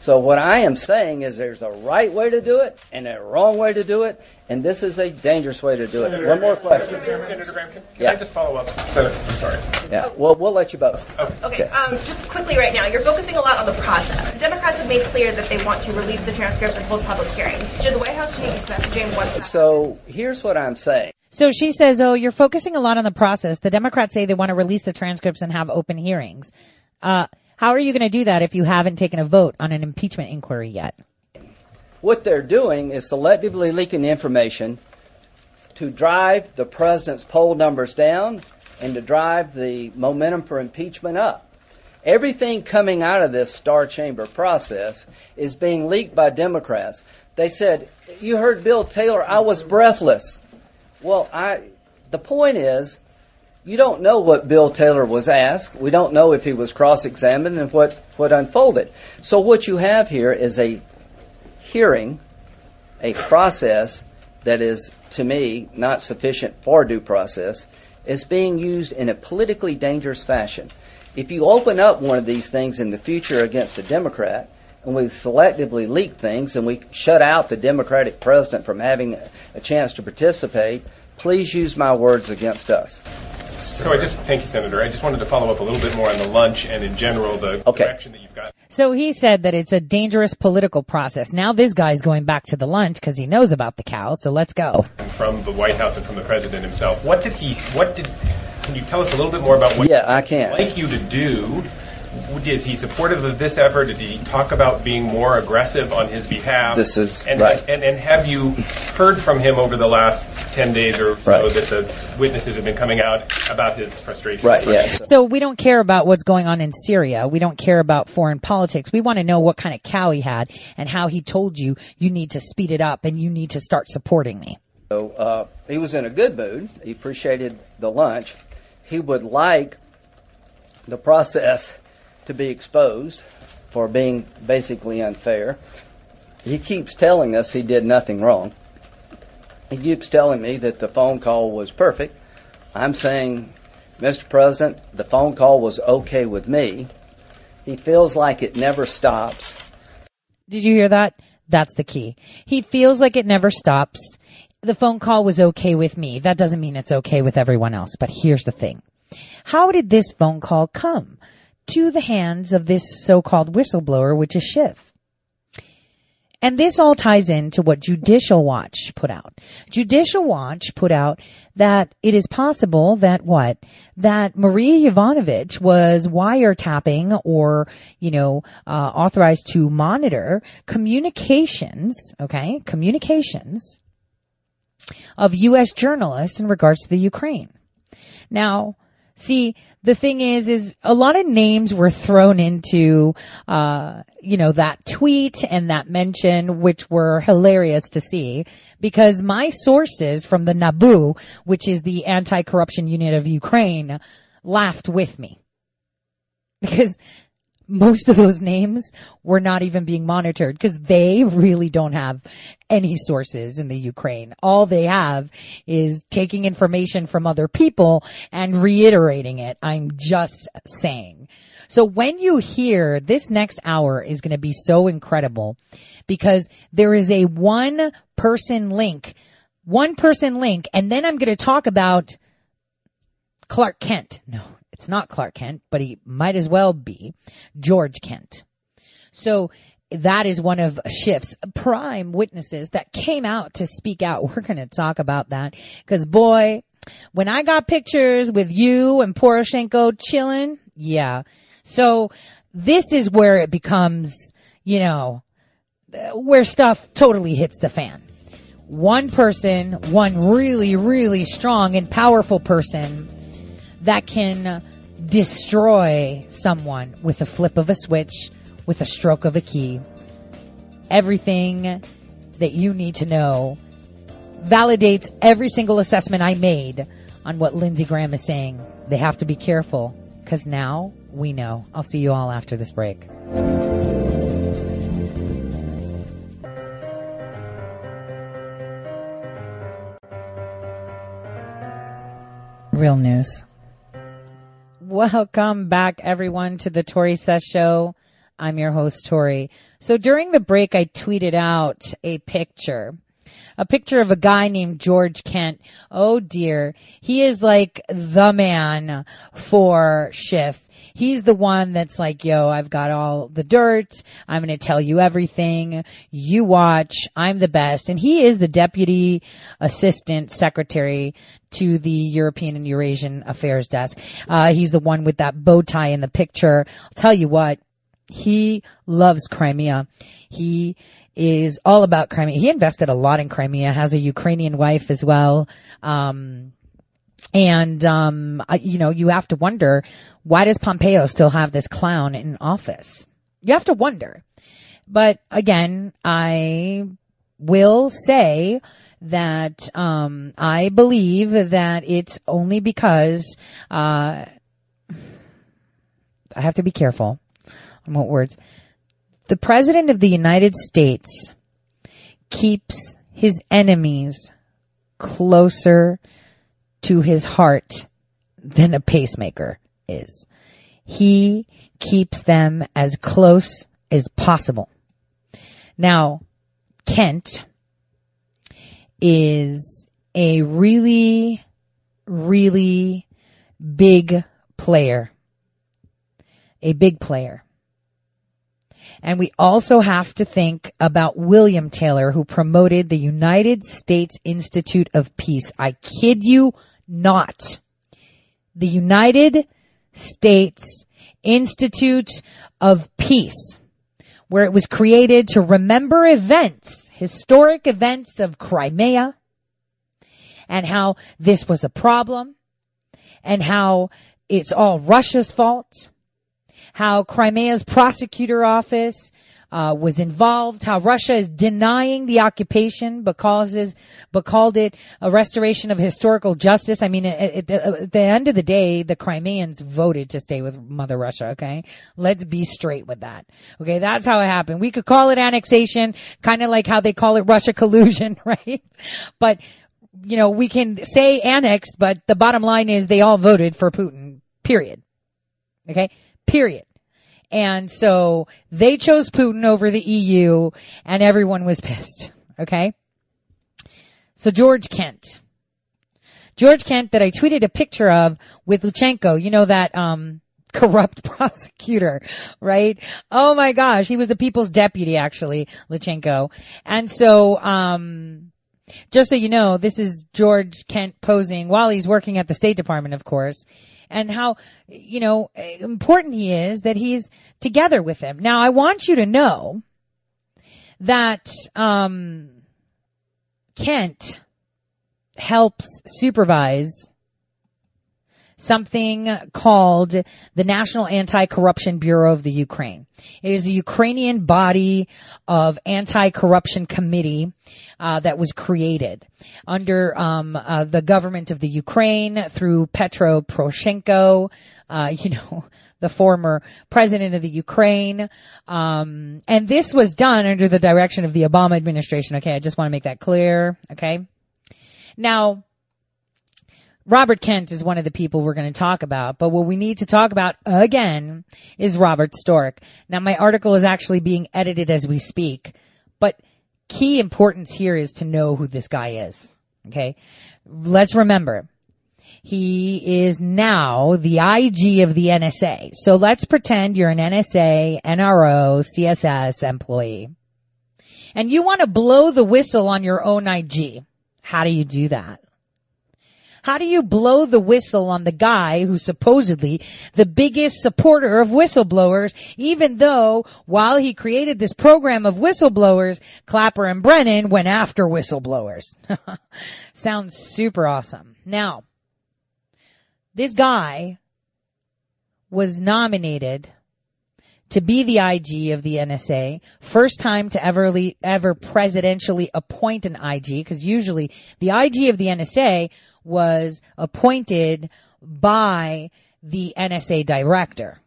So what I am saying is there's a right way to do it and a wrong way to do it, and this is a dangerous way to do it. One more question. Senator Graham, can, can Yeah. I just follow up? Senator, I'm sorry. Yeah. Well, we'll let you both. Okay, um, just quickly right now, you're focusing a lot on the process. The Democrats have made clear that they want to release the transcripts and hold public hearings. Should the White House change its messaging once So here's what I'm saying. So she says, oh, you're focusing a lot on the process. The Democrats say they want to release the transcripts and have open hearings. Uh, how are you going to do that if you haven't taken a vote on an impeachment inquiry yet? What they're doing is selectively leaking information to drive the president's poll numbers down and to drive the momentum for impeachment up. Everything coming out of this Star Chamber process is being leaked by Democrats. They said, "You heard Bill Taylor. I was breathless." Well, I. The point is, you don't know what Bill Taylor was asked. We don't know if he was cross-examined and what what unfolded. So what you have here is a hearing, a process that is, to me, not sufficient for due process, is being used in a politically dangerous fashion. If you open up one of these things in the future against a Democrat, and we selectively leak things and we shut out the Democratic president from having a chance to participate, please use my words against us. So I just thank you, Senator. I just wanted to follow up a little bit more on the lunch and in general the Okay. direction that you've got. So he said that it's a dangerous political process. Now this guy's going back to the lunch because he knows about the cow. So let's go. from the White House and from the president himself. What did he? What did? Can you tell us a little bit more about what Yeah, I can. he'd like you to do? Is he supportive of this effort? Did he talk about being more aggressive on his behalf? This is- and, right. And, and have you heard from him over the last ten days or so Right. that the witnesses have been coming out about his frustration? Right, yes. So we don't care about what's going on in Syria. We don't care about foreign politics. We want to know what kind of cow he had and how he told you you need to speed it up and you need to start supporting me. So uh, he was in a good mood. He appreciated the lunch. He would like the process to be exposed for being basically unfair. He keeps telling us he did nothing wrong. He keeps telling me that the phone call was perfect. I'm saying, Mr. President, the phone call was okay with me. He feels like it never stops. Did you hear that? That's the key. He feels like it never stops. The phone call was okay with me. That doesn't mean it's okay with everyone else. But here's the thing. How did this phone call come to the hands of this so-called whistleblower, which is Schiff? And this all ties into what Judicial Watch put out. Judicial Watch put out that it is possible that what? That Maria Yovanovitch was wiretapping or, you know, uh, authorized to monitor communications, okay, communications of U.S. journalists in regards to the Ukraine. Now, see, the thing is, is a lot of names were thrown into, uh, you know, that tweet and that mention, which were hilarious to see. Because my sources from the NABU, which is the anti-corruption unit of Ukraine, laughed with me. Because most of those names were not even being monitored because they really don't have any sources in the Ukraine. All they have is taking information from other people and reiterating it. I'm just saying. So when you hear this next hour is going to be so incredible because there is a one person link, one person link, and then I'm going to talk about Clark Kent. No, it's not Clark Kent, but he might as well be George Kent. So that is one of Schiff's prime witnesses that came out to speak out. We're going to talk about that because boy, when I got pictures with you and Poroshenko chilling, yeah. So this is where it becomes, you know, where stuff totally hits the fan. One person, one really, really strong and powerful person that can destroy someone with a flip of a switch, with a stroke of a key. Everything that you need to know validates every single assessment I made on what Lindsey Graham is saying. They have to be careful because now we know. I'll see you all after this break. Real news. Welcome back everyone to the Tore Says Show. I'm your host, Tori. So during the break, I tweeted out a picture. A picture of a guy named George Kent. Oh dear. He is like the man for Schiff. He's the one that's like, yo, I've got all the dirt. I'm going to tell you everything. You watch. I'm the best. And he is the deputy assistant secretary to the European and Eurasian Affairs desk. Uh, he's the one with that bow tie in the picture. I'll tell you what, he loves Crimea. He is all about Crimea. He invested a lot in Crimea, has a Ukrainian wife as well. Um, and, um, you know, you have to wonder, why does Pompeo still have this clown in office? You have to wonder. But again, I will say that, um, I believe that it's only because, uh, I have to be careful on what words. The President of the United States keeps his enemies closer to his heart than a pacemaker is. He keeps them as close as possible. Now, Kent is a really, really big player. A big player. And we also have to think about William Taylor, who promoted the United States Institute of Peace. I kid you not. The United States Institute of Peace, where it was created to remember events, historic events of Crimea, and how this was a problem, and how it's all Russia's fault, how Crimea's prosecutor office uh, was involved, how Russia is denying the occupation but causes, but called it a restoration of historical justice. I mean, at, at, at the end of the day, the Crimeans voted to stay with Mother Russia. Okay, let's be straight with that. Okay, that's how it happened. We could call it annexation, kind of like how they call it Russia collusion, right? But you know, we can say annexed, but the bottom line is they all voted for Putin. Period. Okay. Period. And so they chose Putin over the EU and everyone was pissed. Okay. So George Kent. George Kent that I tweeted a picture of with Lutsenko, you know that, um, corrupt prosecutor, right? Oh my gosh, he was the people's deputy actually, Lutsenko. And so, um, just so you know, this is George Kent posing while he's working at the State Department, of course and how, you know, important he is that he's together with him. Now I want you to know that, um, Kent helps supervise something called the National Anti-Corruption Bureau of the Ukraine. It is a Ukrainian body of anti-corruption committee uh, that was created under um, uh, the government of the Ukraine through Petro Poroshenko. Uh, you know, the former president of the Ukraine. Um, and this was done under the direction of the Obama administration. Okay, I just want to make that clear. Okay. Now, Robert Kent is one of the people we're going to talk about, but what we need to talk about again is Robert Storch. Now my article is actually being edited as we speak, but key importance here is to know who this guy is. Okay. Let's remember, He is now the IG of the NSA. So let's pretend you're an NSA, NRO, CSS employee. And you want to blow the whistle on your own IG. How do you do that? How do you blow the whistle on the guy who's supposedly the biggest supporter of whistleblowers, even though while he created this program of whistleblowers, Clapper and Brennan went after whistleblowers? Sounds super awesome. Now, this guy was nominated to be the IG of the NSA. First time to ever ever presidentially appoint an IG, because usually the IG of the NSA was appointed by the NSA director.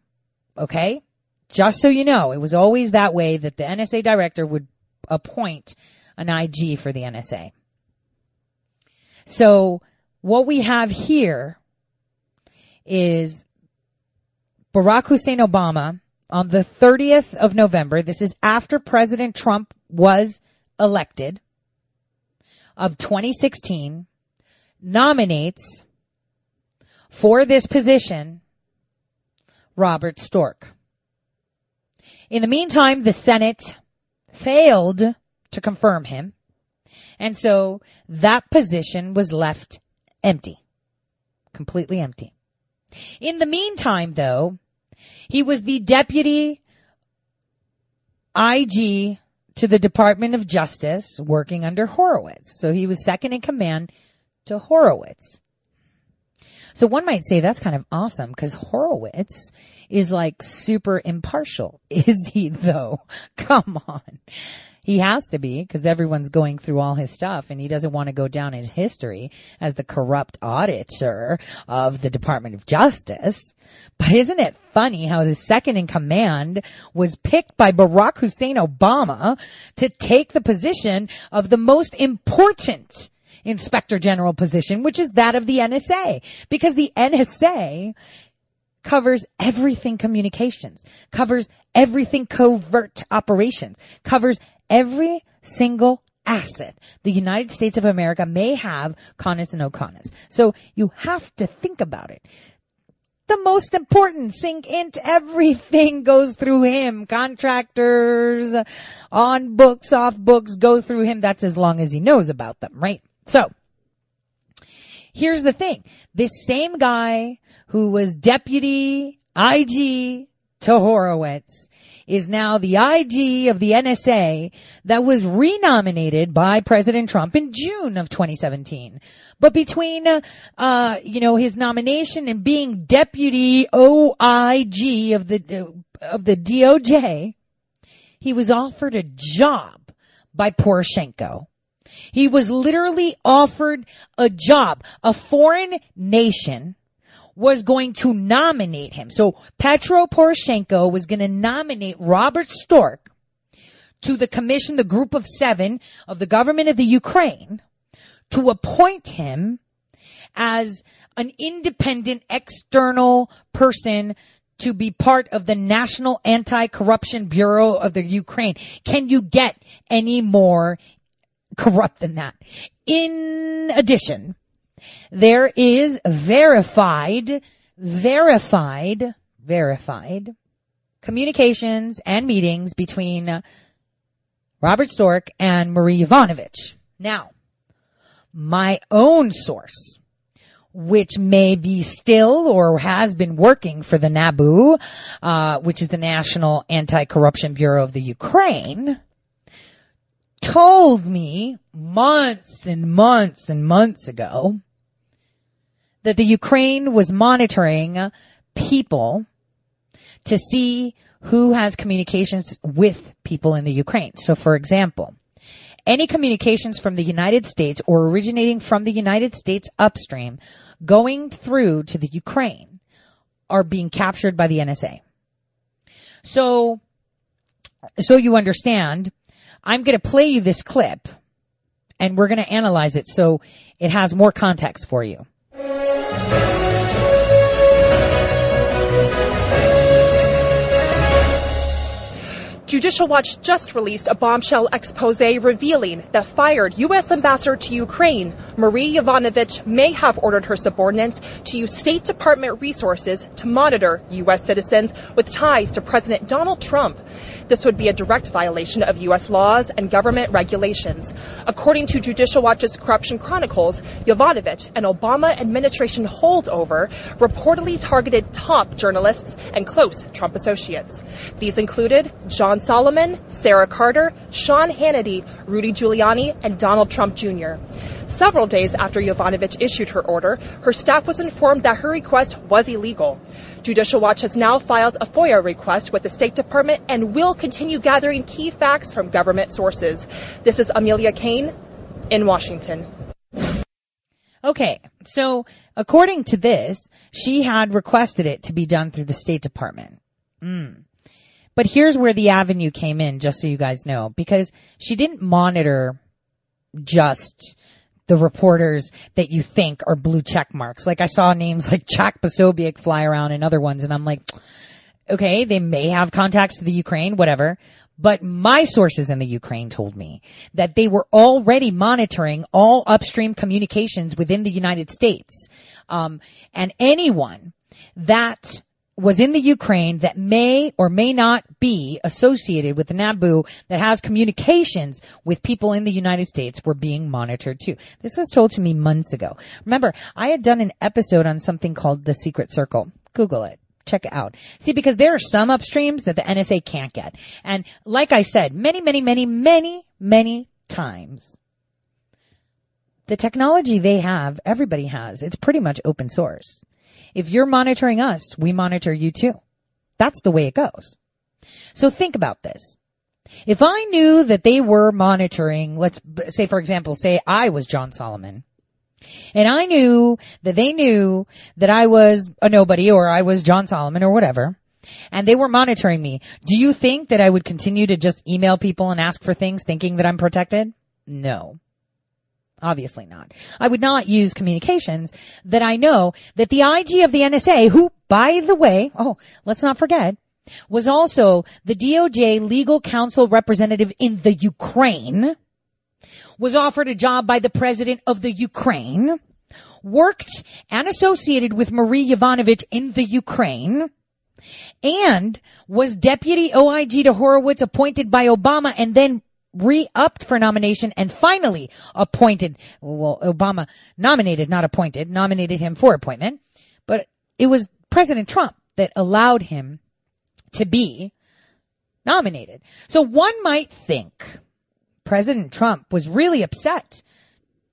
Okay? Just so you know, it was always that way that the NSA director would appoint an IG for the NSA. So what we have here is Barack Hussein Obama on the 30th of November. This is after President Trump was elected of 2016 nominates for this position Robert Storch. In the meantime, the Senate failed to confirm him. And so that position was left empty. Completely empty. In the meantime, though, he was the deputy IG to the Department of Justice working under Horowitz. So he was second in command to Horowitz. So one might say that's kind of awesome because Horowitz is like super impartial. Is he though? Come on. He has to be because everyone's going through all his stuff and he doesn't want to go down in history as the corrupt auditor of the Department of Justice. But isn't it funny how the second in command was picked by Barack Hussein Obama to take the position of the most important inspector general position, which is that of the NSA. Because the NSA covers everything communications, covers everything covert operations, covers every single asset the United States of America may have, CONUS and OCONUS. So you have to think about it. The most important sink into everything goes through him. Contractors, on books, off books go through him. That's as long as he knows about them, right? So, here's the thing. This same guy who was deputy IG to Horowitz is now the IG of the NSA that was renominated by President Trump in June of 2017. But between, uh, you know, his nomination and being deputy OIG of the, uh, of the DOJ, he was offered a job by Poroshenko he was literally offered a job. A foreign nation was going to nominate him. So Petro Poroshenko was going to nominate Robert Storch to the commission, the group of seven of the government of the Ukraine to appoint him as an independent external person to be part of the National Anti-Corruption Bureau of the Ukraine. Can you get any more corrupt than that. In addition, there is verified, verified, verified communications and meetings between Robert Storch and Marie Yovanovitch. Now, my own source, which may be still or has been working for the NABU, uh, which is the National Anti-Corruption Bureau of the Ukraine, told me months and months and months ago that the Ukraine was monitoring people to see who has communications with people in the Ukraine. So for example, any communications from the United States or originating from the United States upstream going through to the Ukraine are being captured by the NSA. So, so you understand, I'm going to play you this clip and we're going to analyze it so it has more context for you. Judicial Watch just released a bombshell expose revealing that fired U.S. Ambassador to Ukraine, Marie Yovanovitch, may have ordered her subordinates to use State Department resources to monitor U.S. citizens with ties to President Donald Trump. This would be a direct violation of U.S. laws and government regulations. According to Judicial Watch's Corruption Chronicles, Yovanovitch, an Obama administration holdover, reportedly targeted top journalists and close Trump associates. These included John Solomon, Sarah Carter, Sean Hannity, Rudy Giuliani, and Donald Trump Jr. Several days after Yovanovitch issued her order, her staff was informed that her request was illegal. Judicial Watch has now filed a FOIA request with the State Department and will continue gathering key facts from government sources. This is Amelia Kane in Washington. Okay, so according to this, she had requested it to be done through the State Department. Mm. But here's where the avenue came in, just so you guys know, because she didn't monitor just the reporters that you think are blue check marks. Like I saw names like Jack Posobiec fly around and other ones, and I'm like, okay, they may have contacts to the Ukraine, whatever. But my sources in the Ukraine told me that they were already monitoring all upstream communications within the United States. Um, and anyone that was in the Ukraine that may or may not be associated with the NABU that has communications with people in the United States were being monitored too. This was told to me months ago. Remember, I had done an episode on something called the Secret Circle. Google it check it out. See, because there are some upstreams that the NSA can't get. And like I said, many, many, many, many, many times, the technology they have, everybody has. It's pretty much open source. If you're monitoring us, we monitor you too. That's the way it goes. So think about this. If I knew that they were monitoring, let's say for example, say I was John Solomon, and I knew that they knew that I was a nobody or I was John Solomon or whatever, and they were monitoring me, do you think that I would continue to just email people and ask for things thinking that I'm protected? No. Obviously not. I would not use communications that I know that the IG of the NSA, who, by the way, oh, let's not forget, was also the DOJ legal counsel representative in the Ukraine, was offered a job by the president of the Ukraine, worked and associated with Marie Yovanovitch in the Ukraine, and was deputy OIG to Horowitz appointed by Obama and then re-upped for nomination and finally appointed, well, Obama nominated, not appointed, nominated him for appointment, but it was President Trump that allowed him to be nominated. So one might think President Trump was really upset,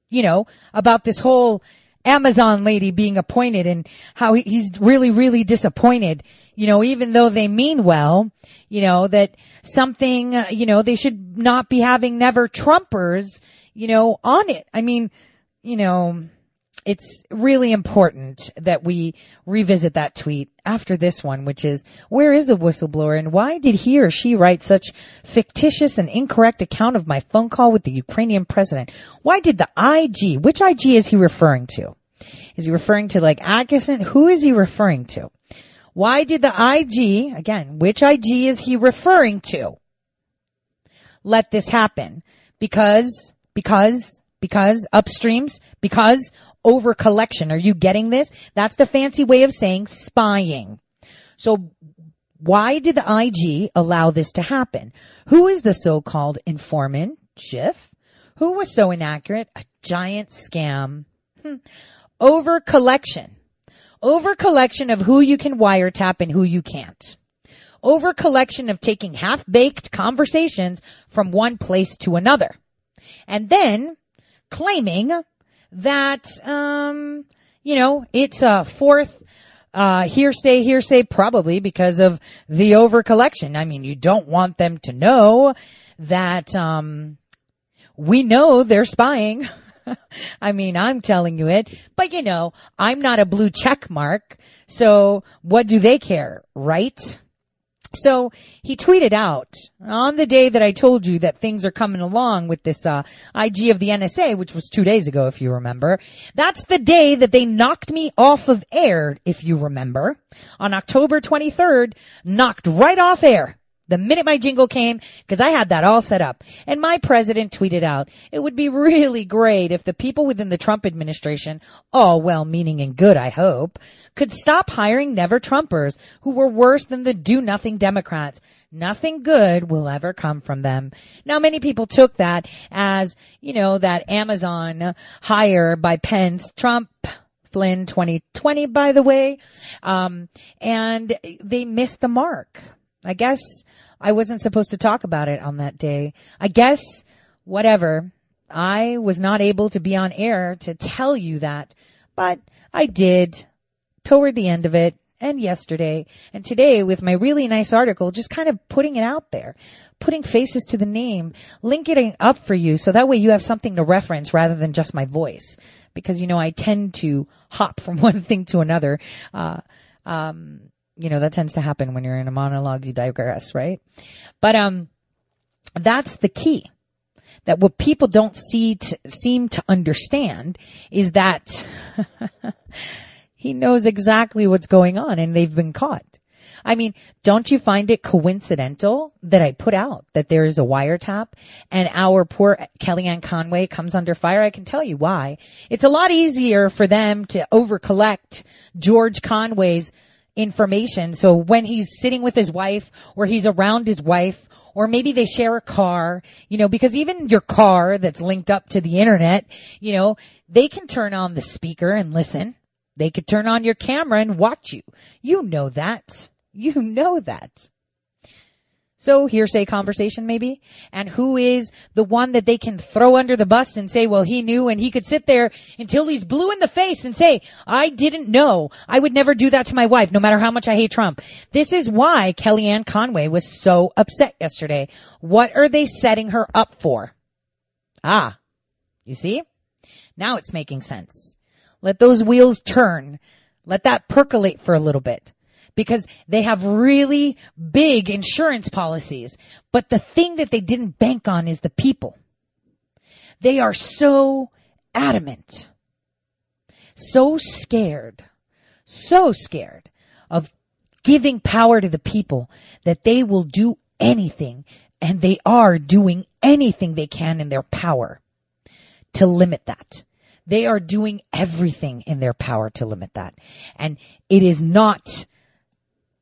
you know, about this whole Amazon lady being appointed and how he's really, really disappointed, you know, even though they mean well, you know, that something, uh, you know, they should not be having never Trumpers, you know, on it. I mean, you know, it's really important that we revisit that tweet after this one, which is, where is the whistleblower and why did he or she write such fictitious and incorrect account of my phone call with the Ukrainian president? Why did the IG, which IG is he referring to? Is he referring to like Atkinson? Who is he referring to? Why did the IG, again, which IG is he referring to? Let this happen. Because, because, because upstreams, because over collection. Are you getting this? That's the fancy way of saying spying. So why did the IG allow this to happen? Who is the so-called informant? Schiff? Who was so inaccurate? A giant scam. Hmm. Over collection. Over collection of who you can wiretap and who you can't. Over collection of taking half-baked conversations from one place to another. And then claiming that, um, you know, it's a fourth uh, hearsay, hearsay probably because of the over collection. I mean, you don't want them to know that, um, we know they're spying. I mean, I'm telling you it, but you know, I'm not a blue check mark. So what do they care, right? So he tweeted out on the day that I told you that things are coming along with this uh, IG of the NSA, which was two days ago, if you remember. That's the day that they knocked me off of air, if you remember. On October 23rd, knocked right off air. The minute my jingle came, because I had that all set up, and my president tweeted out, it would be really great if the people within the Trump administration, all well-meaning and good, I hope, could stop hiring never Trumpers who were worse than the do-nothing Democrats. Nothing good will ever come from them. Now many people took that as, you know, that Amazon hire by Pence, Trump, Flynn 2020, by the way, um, and they missed the mark. I guess I wasn't supposed to talk about it on that day. I guess, whatever. I was not able to be on air to tell you that, but I did toward the end of it and yesterday and today with my really nice article, just kind of putting it out there, putting faces to the name, linking it up for you so that way you have something to reference rather than just my voice. Because, you know, I tend to hop from one thing to another. Uh, um, you know, that tends to happen when you're in a monologue, you digress, right? But, um, that's the key. That what people don't see to, seem to understand is that he knows exactly what's going on and they've been caught. I mean, don't you find it coincidental that I put out that there is a wiretap and our poor Kellyanne Conway comes under fire? I can tell you why. It's a lot easier for them to over collect George Conway's information. So when he's sitting with his wife or he's around his wife or maybe they share a car, you know, because even your car that's linked up to the internet, you know, they can turn on the speaker and listen. They could turn on your camera and watch you. You know that. You know that. So hearsay conversation maybe? And who is the one that they can throw under the bus and say, well, he knew and he could sit there until he's blue in the face and say, I didn't know. I would never do that to my wife, no matter how much I hate Trump. This is why Kellyanne Conway was so upset yesterday. What are they setting her up for? Ah, you see? Now it's making sense. Let those wheels turn. Let that percolate for a little bit because they have really big insurance policies. But the thing that they didn't bank on is the people. They are so adamant, so scared, so scared of giving power to the people that they will do anything and they are doing anything they can in their power to limit that. They are doing everything in their power to limit that. And it is not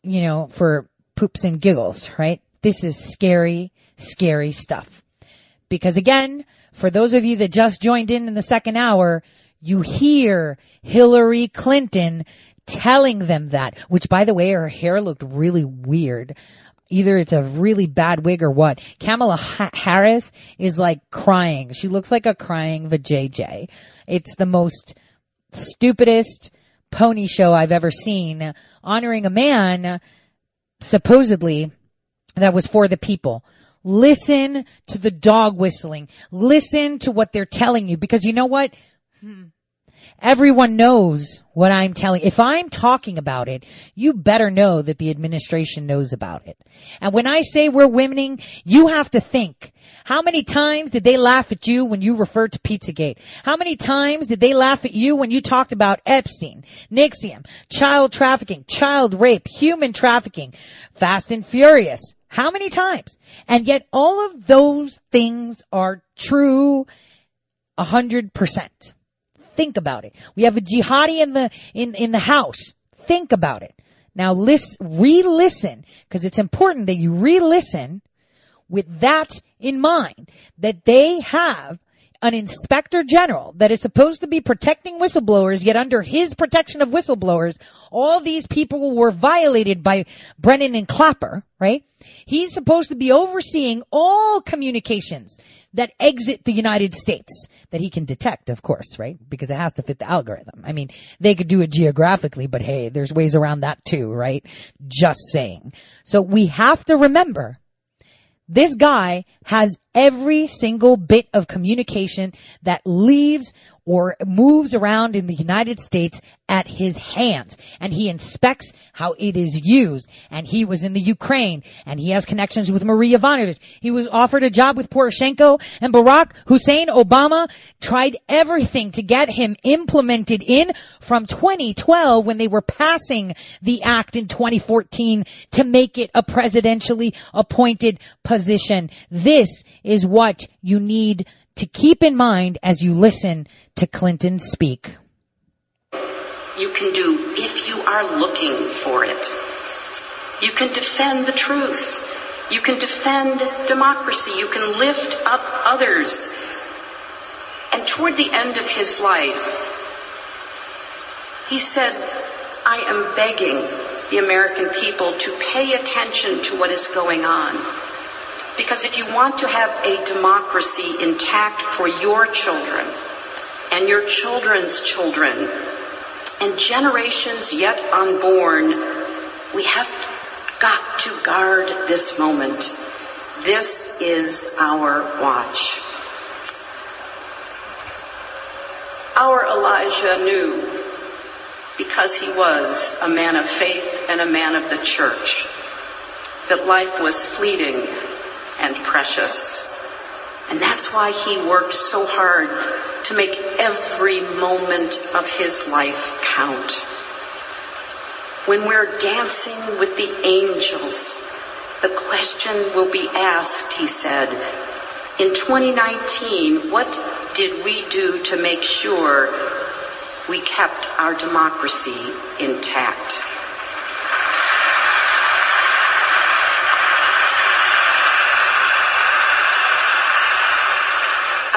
you know, for poops and giggles, right? This is scary, scary stuff. Because again, for those of you that just joined in in the second hour, you hear Hillary Clinton telling them that, which by the way, her hair looked really weird. Either it's a really bad wig or what. Kamala Harris is like crying. She looks like a crying vajayjay. It's the most stupidest, pony show I've ever seen honoring a man supposedly that was for the people. Listen to the dog whistling. Listen to what they're telling you because you know what? Hmm. Everyone knows what I'm telling. If I'm talking about it, you better know that the administration knows about it. And when I say we're winning, you have to think. How many times did they laugh at you when you referred to Pizzagate? How many times did they laugh at you when you talked about Epstein, NXIVM, child trafficking, child rape, human trafficking, Fast and Furious? How many times? And yet all of those things are true a hundred percent. Think about it. We have a jihadi in the, in, in the house. Think about it. Now listen, re-listen, because it's important that you re-listen with that in mind, that they have an inspector general that is supposed to be protecting whistleblowers, yet under his protection of whistleblowers, all these people were violated by Brennan and Clapper, right? He's supposed to be overseeing all communications that exit the United States that he can detect, of course, right? Because it has to fit the algorithm. I mean, they could do it geographically, but hey, there's ways around that too, right? Just saying. So we have to remember this guy has every single bit of communication that leaves or moves around in the United States at his hands. And he inspects how it is used. And he was in the Ukraine and he has connections with Marie Yovanovitch. He was offered a job with Poroshenko and Barack Hussein Obama tried everything to get him implemented in from 2012 when they were passing the act in 2014 to make it a presidentially appointed position. This is what you need to keep in mind as you listen to Clinton speak. You can do if you are looking for it. You can defend the truth. You can defend democracy. You can lift up others. And toward the end of his life, he said, I am begging the American people to pay attention to what is going on. Because if you want to have a democracy intact for your children and your children's children and generations yet unborn, we have got to guard this moment. This is our watch. Our Elijah knew, because he was a man of faith and a man of the church, that life was fleeting and precious. And that's why he worked so hard to make every moment of his life count. When we're dancing with the angels, the question will be asked, he said, in 2019, what did we do to make sure we kept our democracy intact?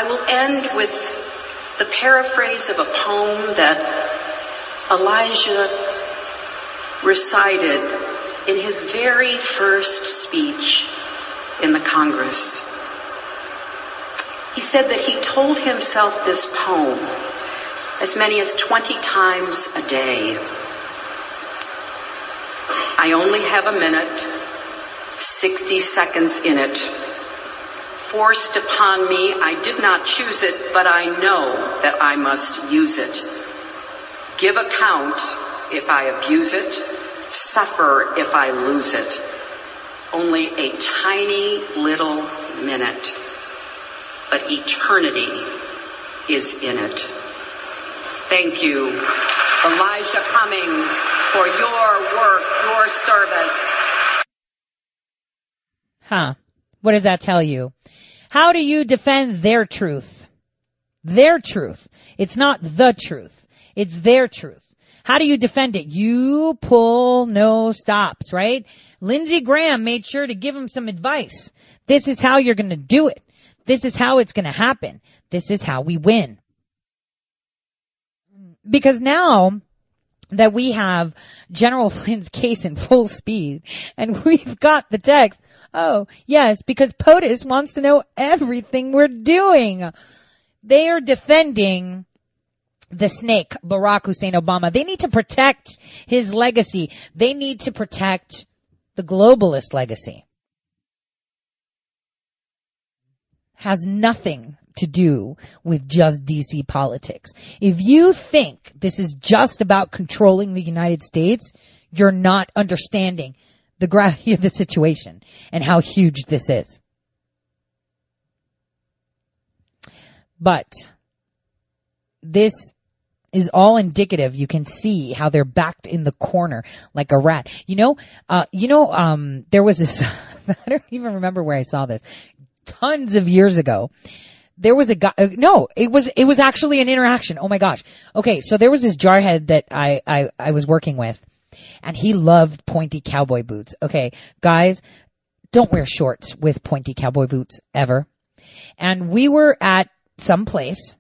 I will end with the paraphrase of a poem that Elijah recited in his very first speech in the Congress. He said that he told himself this poem as many as 20 times a day. I only have a minute, 60 seconds in it forced upon me. I did not choose it, but I know that I must use it. Give account if I abuse it, suffer if I lose it. Only a tiny little minute, but eternity is in it. Thank you, Elijah Cummings, for your work, your service. Huh. What does that tell you? How do you defend their truth? Their truth. It's not the truth. It's their truth. How do you defend it? You pull no stops, right? Lindsey Graham made sure to give him some advice. This is how you're going to do it. This is how it's going to happen. This is how we win. Because now that we have General Flynn's case in full speed and we've got the text, Oh, yes, because POTUS wants to know everything we're doing. They are defending the snake, Barack Hussein Obama. They need to protect his legacy. They need to protect the globalist legacy. Has nothing to do with just DC politics. If you think this is just about controlling the United States, you're not understanding the gravity of the situation and how huge this is. But this is all indicative. You can see how they're backed in the corner like a rat. You know, uh, you know, um, there was this, I don't even remember where I saw this tons of years ago. There was a guy, uh, no, it was, it was actually an interaction. Oh my gosh. Okay. So there was this jarhead that I, I, I was working with and he loved pointy cowboy boots. Okay, guys, don't wear shorts with pointy cowboy boots ever. And we were at some place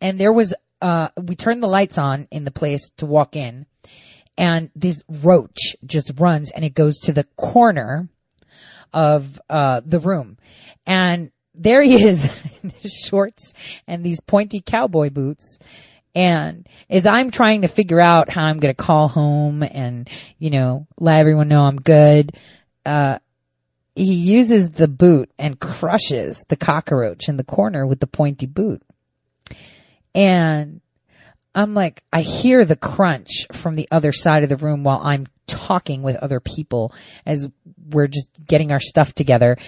and there was, uh, we turned the lights on in the place to walk in and this roach just runs and it goes to the corner of, uh, the room. And there he is in his shorts and these pointy cowboy boots and as I'm trying to figure out how I'm going to call home and, you know, let everyone know I'm good, uh, he uses the boot and crushes the cockroach in the corner with the pointy boot. And I'm like, I hear the crunch from the other side of the room while I'm talking with other people as we're just getting our stuff together.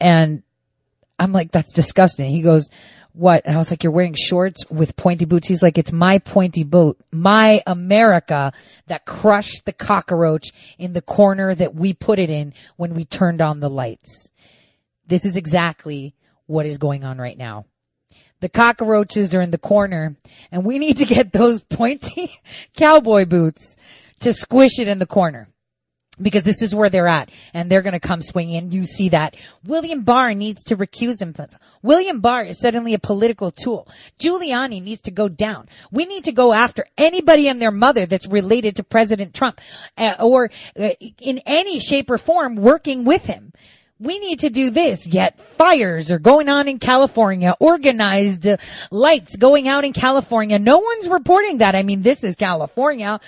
And I'm like, that's disgusting. He goes, what? And I was like, you're wearing shorts with pointy boots. He's like, it's my pointy boot, my America that crushed the cockroach in the corner that we put it in when we turned on the lights. This is exactly what is going on right now. The cockroaches are in the corner and we need to get those pointy cowboy boots to squish it in the corner because this is where they're at and they're going to come swinging. You see that William Barr needs to recuse himself. William Barr is suddenly a political tool. Giuliani needs to go down. We need to go after anybody and their mother that's related to President Trump uh, or uh, in any shape or form working with him. We need to do this, yet fires are going on in California, organized uh, lights going out in California. No one's reporting that. I mean, this is California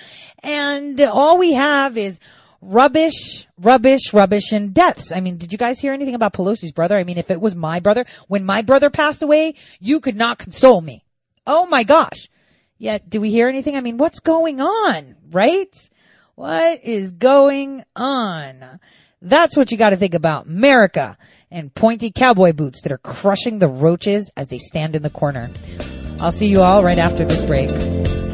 and all we have is rubbish, rubbish, rubbish, and deaths. I mean, did you guys hear anything about Pelosi's brother? I mean, if it was my brother, when my brother passed away, you could not console me. Oh my gosh. Yet, do we hear anything? I mean, what's going on, right? What is going on? That's what you gotta think about. America and pointy cowboy boots that are crushing the roaches as they stand in the corner. I'll see you all right after this break.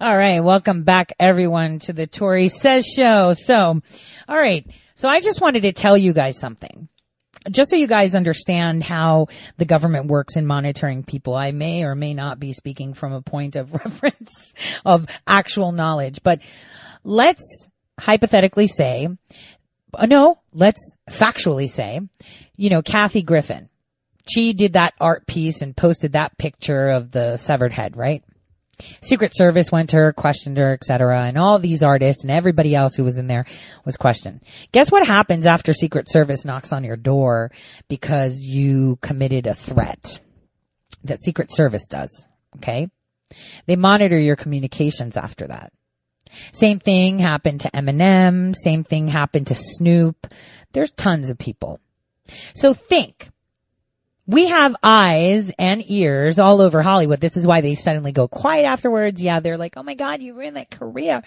All right, welcome back everyone to the Tore Says show. So, all right. So I just wanted to tell you guys something. Just so you guys understand how the government works in monitoring people, I may or may not be speaking from a point of reference of actual knowledge, but let's hypothetically say, uh, no, let's factually say, you know, Kathy Griffin, she did that art piece and posted that picture of the severed head, right? Secret Service went to her, questioned her, etc., and all these artists and everybody else who was in there was questioned. Guess what happens after Secret Service knocks on your door because you committed a threat? That Secret Service does. Okay? They monitor your communications after that. Same thing happened to Eminem. Same thing happened to Snoop. There's tons of people. So think, we have eyes and ears all over Hollywood. This is why they suddenly go quiet afterwards. Yeah, they're like, oh my God, you ruined that career.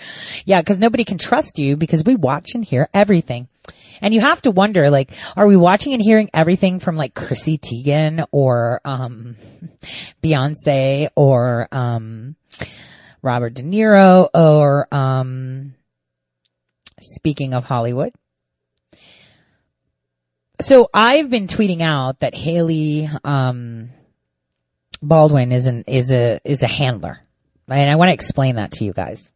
Yeah, because nobody can trust you because we watch and hear everything. And you have to wonder, like, are we watching and hearing everything from like Chrissy Teigen or, um, Beyonce or, um, Robert De Niro or, um, speaking of Hollywood, so I've been tweeting out that Hailey um, Baldwin is an is a is a handler, and I want to explain that to you guys.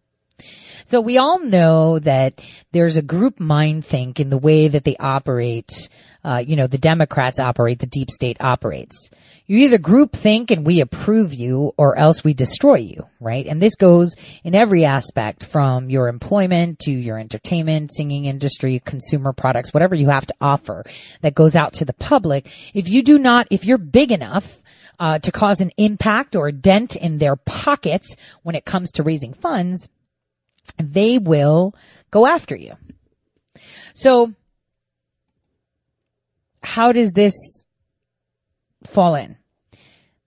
So we all know that there's a group mind think in the way that they operate. Uh, you know, the Democrats operate, the deep state operates. You either group think and we approve you or else we destroy you, right? And this goes in every aspect from your employment to your entertainment, singing industry, consumer products, whatever you have to offer that goes out to the public. If you do not, if you're big enough, uh, to cause an impact or a dent in their pockets when it comes to raising funds, they will go after you. So, how does this fall in?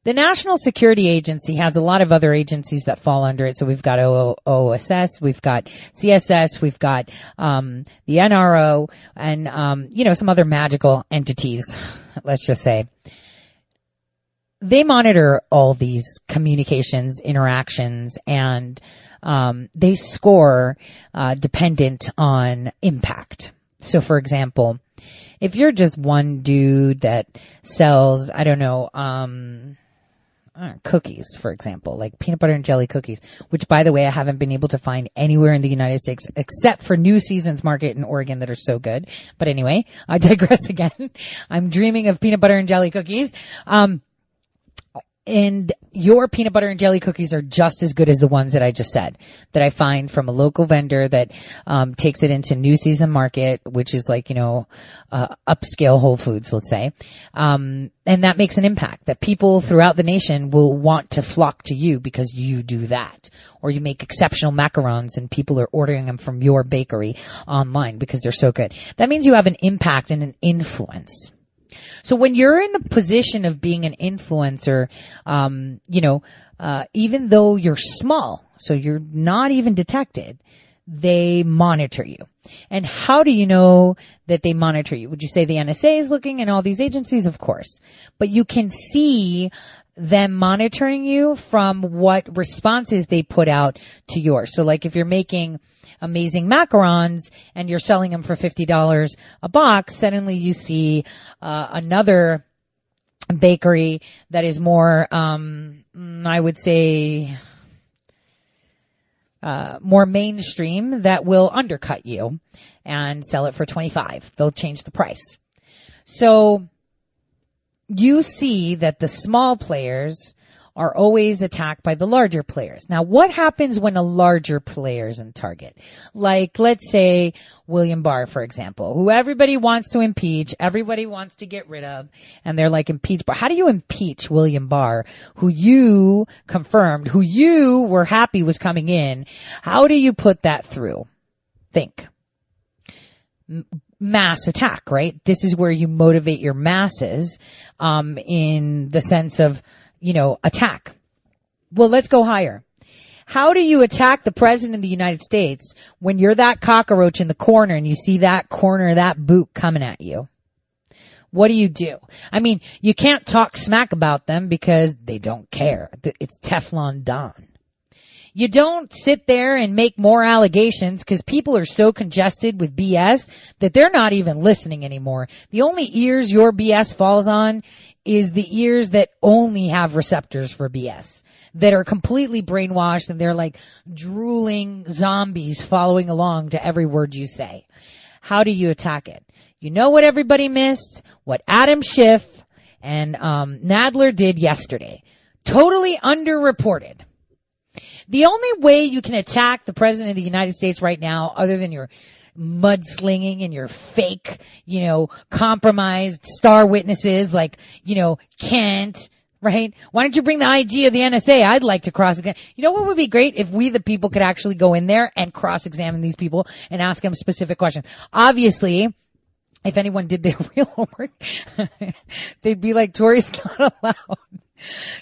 The National Security Agency has a lot of other agencies that fall under it. So we've got OSS, we've got CSS, we've got um, the NRO, and um, you know some other magical entities. Let's just say they monitor all these communications, interactions, and um, they score uh, dependent on impact. So, for example, if you're just one dude that sells, I don't know, um, uh, cookies, for example, like peanut butter and jelly cookies, which by the way, I haven't been able to find anywhere in the United States except for New Seasons Market in Oregon that are so good. But anyway, I digress again. I'm dreaming of peanut butter and jelly cookies. Um, and your peanut butter and jelly cookies are just as good as the ones that I just said that I find from a local vendor that um, takes it into New Season Market, which is like you know uh, upscale Whole Foods, let's say, um, and that makes an impact. That people throughout the nation will want to flock to you because you do that, or you make exceptional macarons and people are ordering them from your bakery online because they're so good. That means you have an impact and an influence. So when you're in the position of being an influencer, um, you know, uh, even though you're small, so you're not even detected, they monitor you. And how do you know that they monitor you? Would you say the NSA is looking and all these agencies? Of course. But you can see them monitoring you from what responses they put out to yours. So like if you're making amazing macarons and you're selling them for $50 a box, suddenly you see uh, another bakery that is more, um, I would say, uh, more mainstream that will undercut you and sell it for 25. They'll change the price. So you see that the small players are always attacked by the larger players. Now, what happens when a larger player is in target? Like, let's say William Barr, for example, who everybody wants to impeach, everybody wants to get rid of, and they're like, impeach Barr. How do you impeach William Barr, who you confirmed, who you were happy was coming in? How do you put that through? Think mass attack, right? This is where you motivate your masses, um, in the sense of, you know, attack. Well, let's go higher. How do you attack the president of the United States when you're that cockroach in the corner and you see that corner, that boot coming at you? What do you do? I mean, you can't talk smack about them because they don't care. It's Teflon Don. You don't sit there and make more allegations because people are so congested with BS that they're not even listening anymore. The only ears your BS falls on is the ears that only have receptors for BS that are completely brainwashed and they're like drooling zombies following along to every word you say. How do you attack it? You know what everybody missed? What Adam Schiff and um, Nadler did yesterday. Totally underreported. The only way you can attack the president of the United States right now, other than your mudslinging and your fake, you know, compromised star witnesses like, you know, Kent, right? Why don't you bring the IG of the NSA? I'd like to cross. You know what would be great if we the people could actually go in there and cross examine these people and ask them specific questions. Obviously, if anyone did their real homework, they'd be like, Tore's not allowed.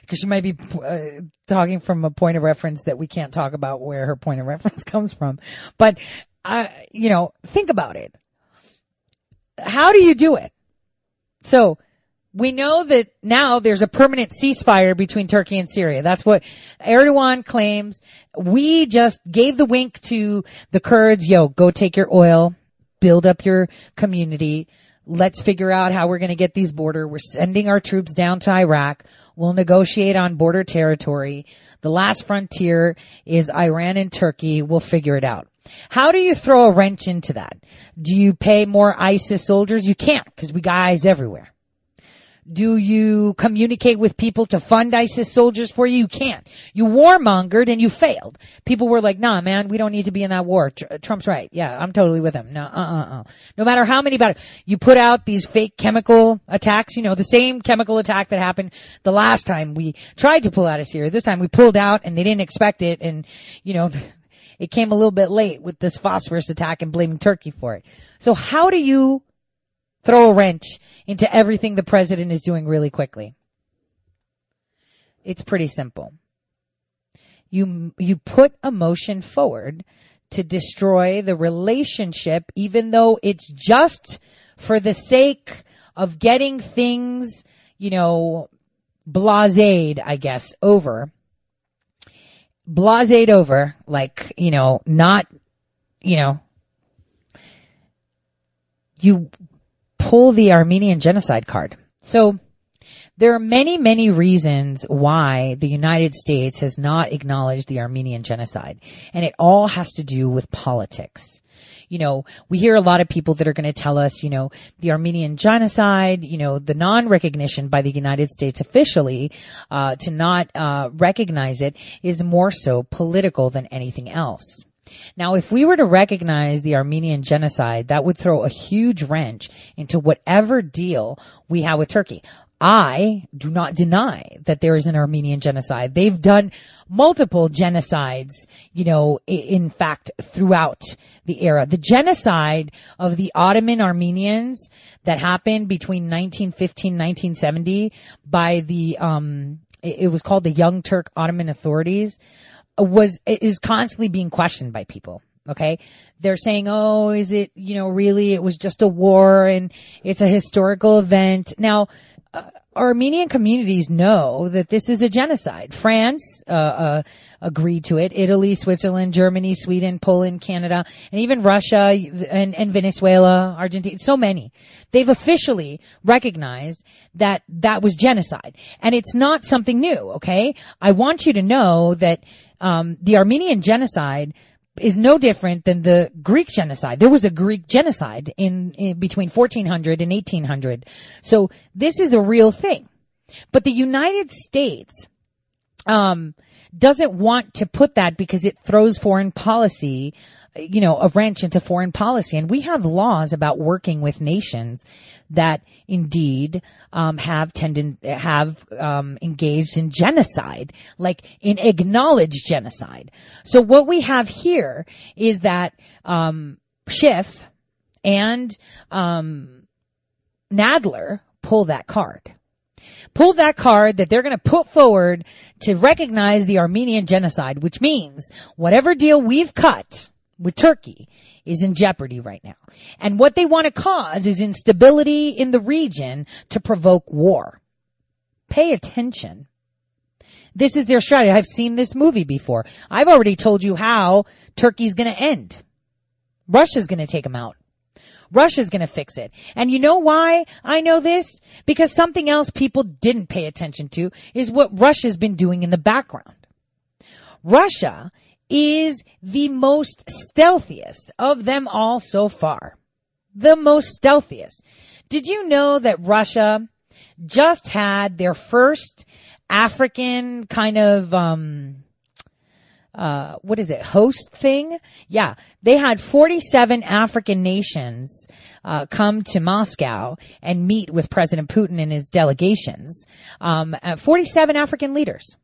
Because she might be uh, talking from a point of reference that we can't talk about where her point of reference comes from. But uh, you know, think about it. How do you do it? So, we know that now there's a permanent ceasefire between Turkey and Syria. That's what Erdogan claims. We just gave the wink to the Kurds, yo, go take your oil, build up your community. Let's figure out how we're going to get these border. We're sending our troops down to Iraq. We'll negotiate on border territory. The last frontier is Iran and Turkey. We'll figure it out. How do you throw a wrench into that? Do you pay more ISIS soldiers? You can't because we got eyes everywhere. Do you communicate with people to fund ISIS soldiers for you? You can't. You warmongered and you failed. People were like, nah, man, we don't need to be in that war. Tr- Trump's right. Yeah, I'm totally with him. No, uh, uh, uh. No matter how many about you put out these fake chemical attacks, you know, the same chemical attack that happened the last time we tried to pull out of Syria. This time we pulled out and they didn't expect it and, you know, it came a little bit late with this phosphorus attack and blaming Turkey for it. So how do you throw a wrench into everything the president is doing really quickly. It's pretty simple. You, you put a motion forward to destroy the relationship, even though it's just for the sake of getting things, you know, blased, I guess, over. Blased over, like, you know, not, you know, you pull the Armenian genocide card. So there are many, many reasons why the United States has not acknowledged the Armenian genocide. And it all has to do with politics. you know, we hear a lot of people that are going to tell us, you know, the Armenian genocide, you know, the non-recognition by the United States officially, uh, to not, uh, recognize it is more so political than anything else. Now, if we were to recognize the Armenian genocide, that would throw a huge wrench into whatever deal we have with Turkey. I do not deny that there is an Armenian genocide. They've done multiple genocides, you know, in fact, throughout the era. The genocide of the Ottoman Armenians that happened between 1915 1970 by the, um, it was called the Young Turk Ottoman authorities was, is constantly being questioned by people. Okay. They're saying, oh, is it, you know, really, it was just a war and it's a historical event. Now, uh, Armenian communities know that this is a genocide. France uh, uh, agreed to it. Italy, Switzerland, Germany, Sweden, Poland, Canada, and even Russia and, and Venezuela, Argentina. So many. They've officially recognized that that was genocide, and it's not something new. Okay, I want you to know that um, the Armenian genocide is no different than the Greek genocide. There was a Greek genocide in, in, between 1400 and 1800. So this is a real thing. But the United States um, doesn't want to put that because it throws foreign policy, you know, a wrench into foreign policy. And we have laws about working with nations that indeed um, have tended have um, engaged in genocide, like in acknowledged genocide. So what we have here is that um, Schiff and um, Nadler pull that card. Pull that card that they're going to put forward to recognize the Armenian genocide, which means whatever deal we've cut with Turkey is in jeopardy right now. And what they want to cause is instability in the region to provoke war. Pay attention. This is their strategy. I've seen this movie before. I've already told you how Turkey's gonna end. Russia's gonna take them out. Russia's gonna fix it. And you know why I know this? Because something else people didn't pay attention to is what Russia's been doing in the background. Russia is the most stealthiest of them all so far. The most stealthiest. Did you know that Russia just had their first African kind of, um, uh, what is it, host thing? Yeah, they had 47 African nations uh, come to Moscow and meet with President Putin and his delegations. Um, 47 African leaders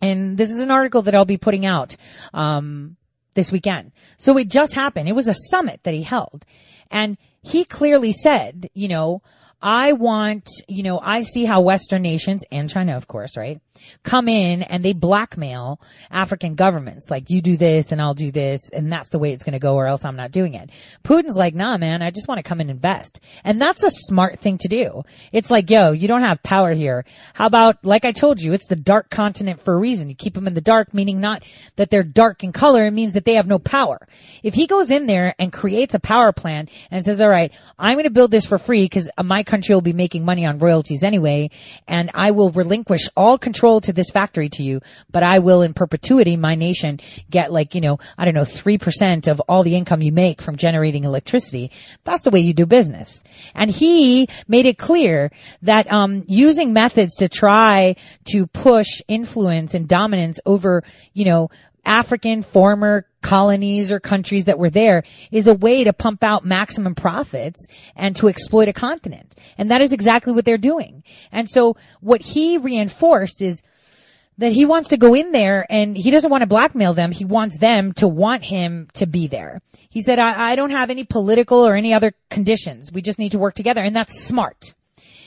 and this is an article that I'll be putting out um, this weekend. So it just happened. It was a summit that he held, and he clearly said, you know, I want, you know, I see how Western nations and China, of course, right, come in and they blackmail African governments. Like, you do this and I'll do this and that's the way it's going to go or else I'm not doing it. Putin's like, nah, man, I just want to come and invest. And that's a smart thing to do. It's like, yo, you don't have power here. How about, like I told you, it's the dark continent for a reason. You keep them in the dark, meaning not that they're dark in color. It means that they have no power. If he goes in there and creates a power plant and says, all right, I'm going to build this for free because my country will be making money on royalties anyway, and I will relinquish all control to this factory to you, but I will in perpetuity, my nation, get like, you know, I don't know, 3% of all the income you make from generating electricity. That's the way you do business. And he made it clear that, um, using methods to try to push influence and dominance over, you know, African former colonies or countries that were there is a way to pump out maximum profits and to exploit a continent. And that is exactly what they're doing. And so what he reinforced is that he wants to go in there and he doesn't want to blackmail them. He wants them to want him to be there. He said, I, I don't have any political or any other conditions. We just need to work together. And that's smart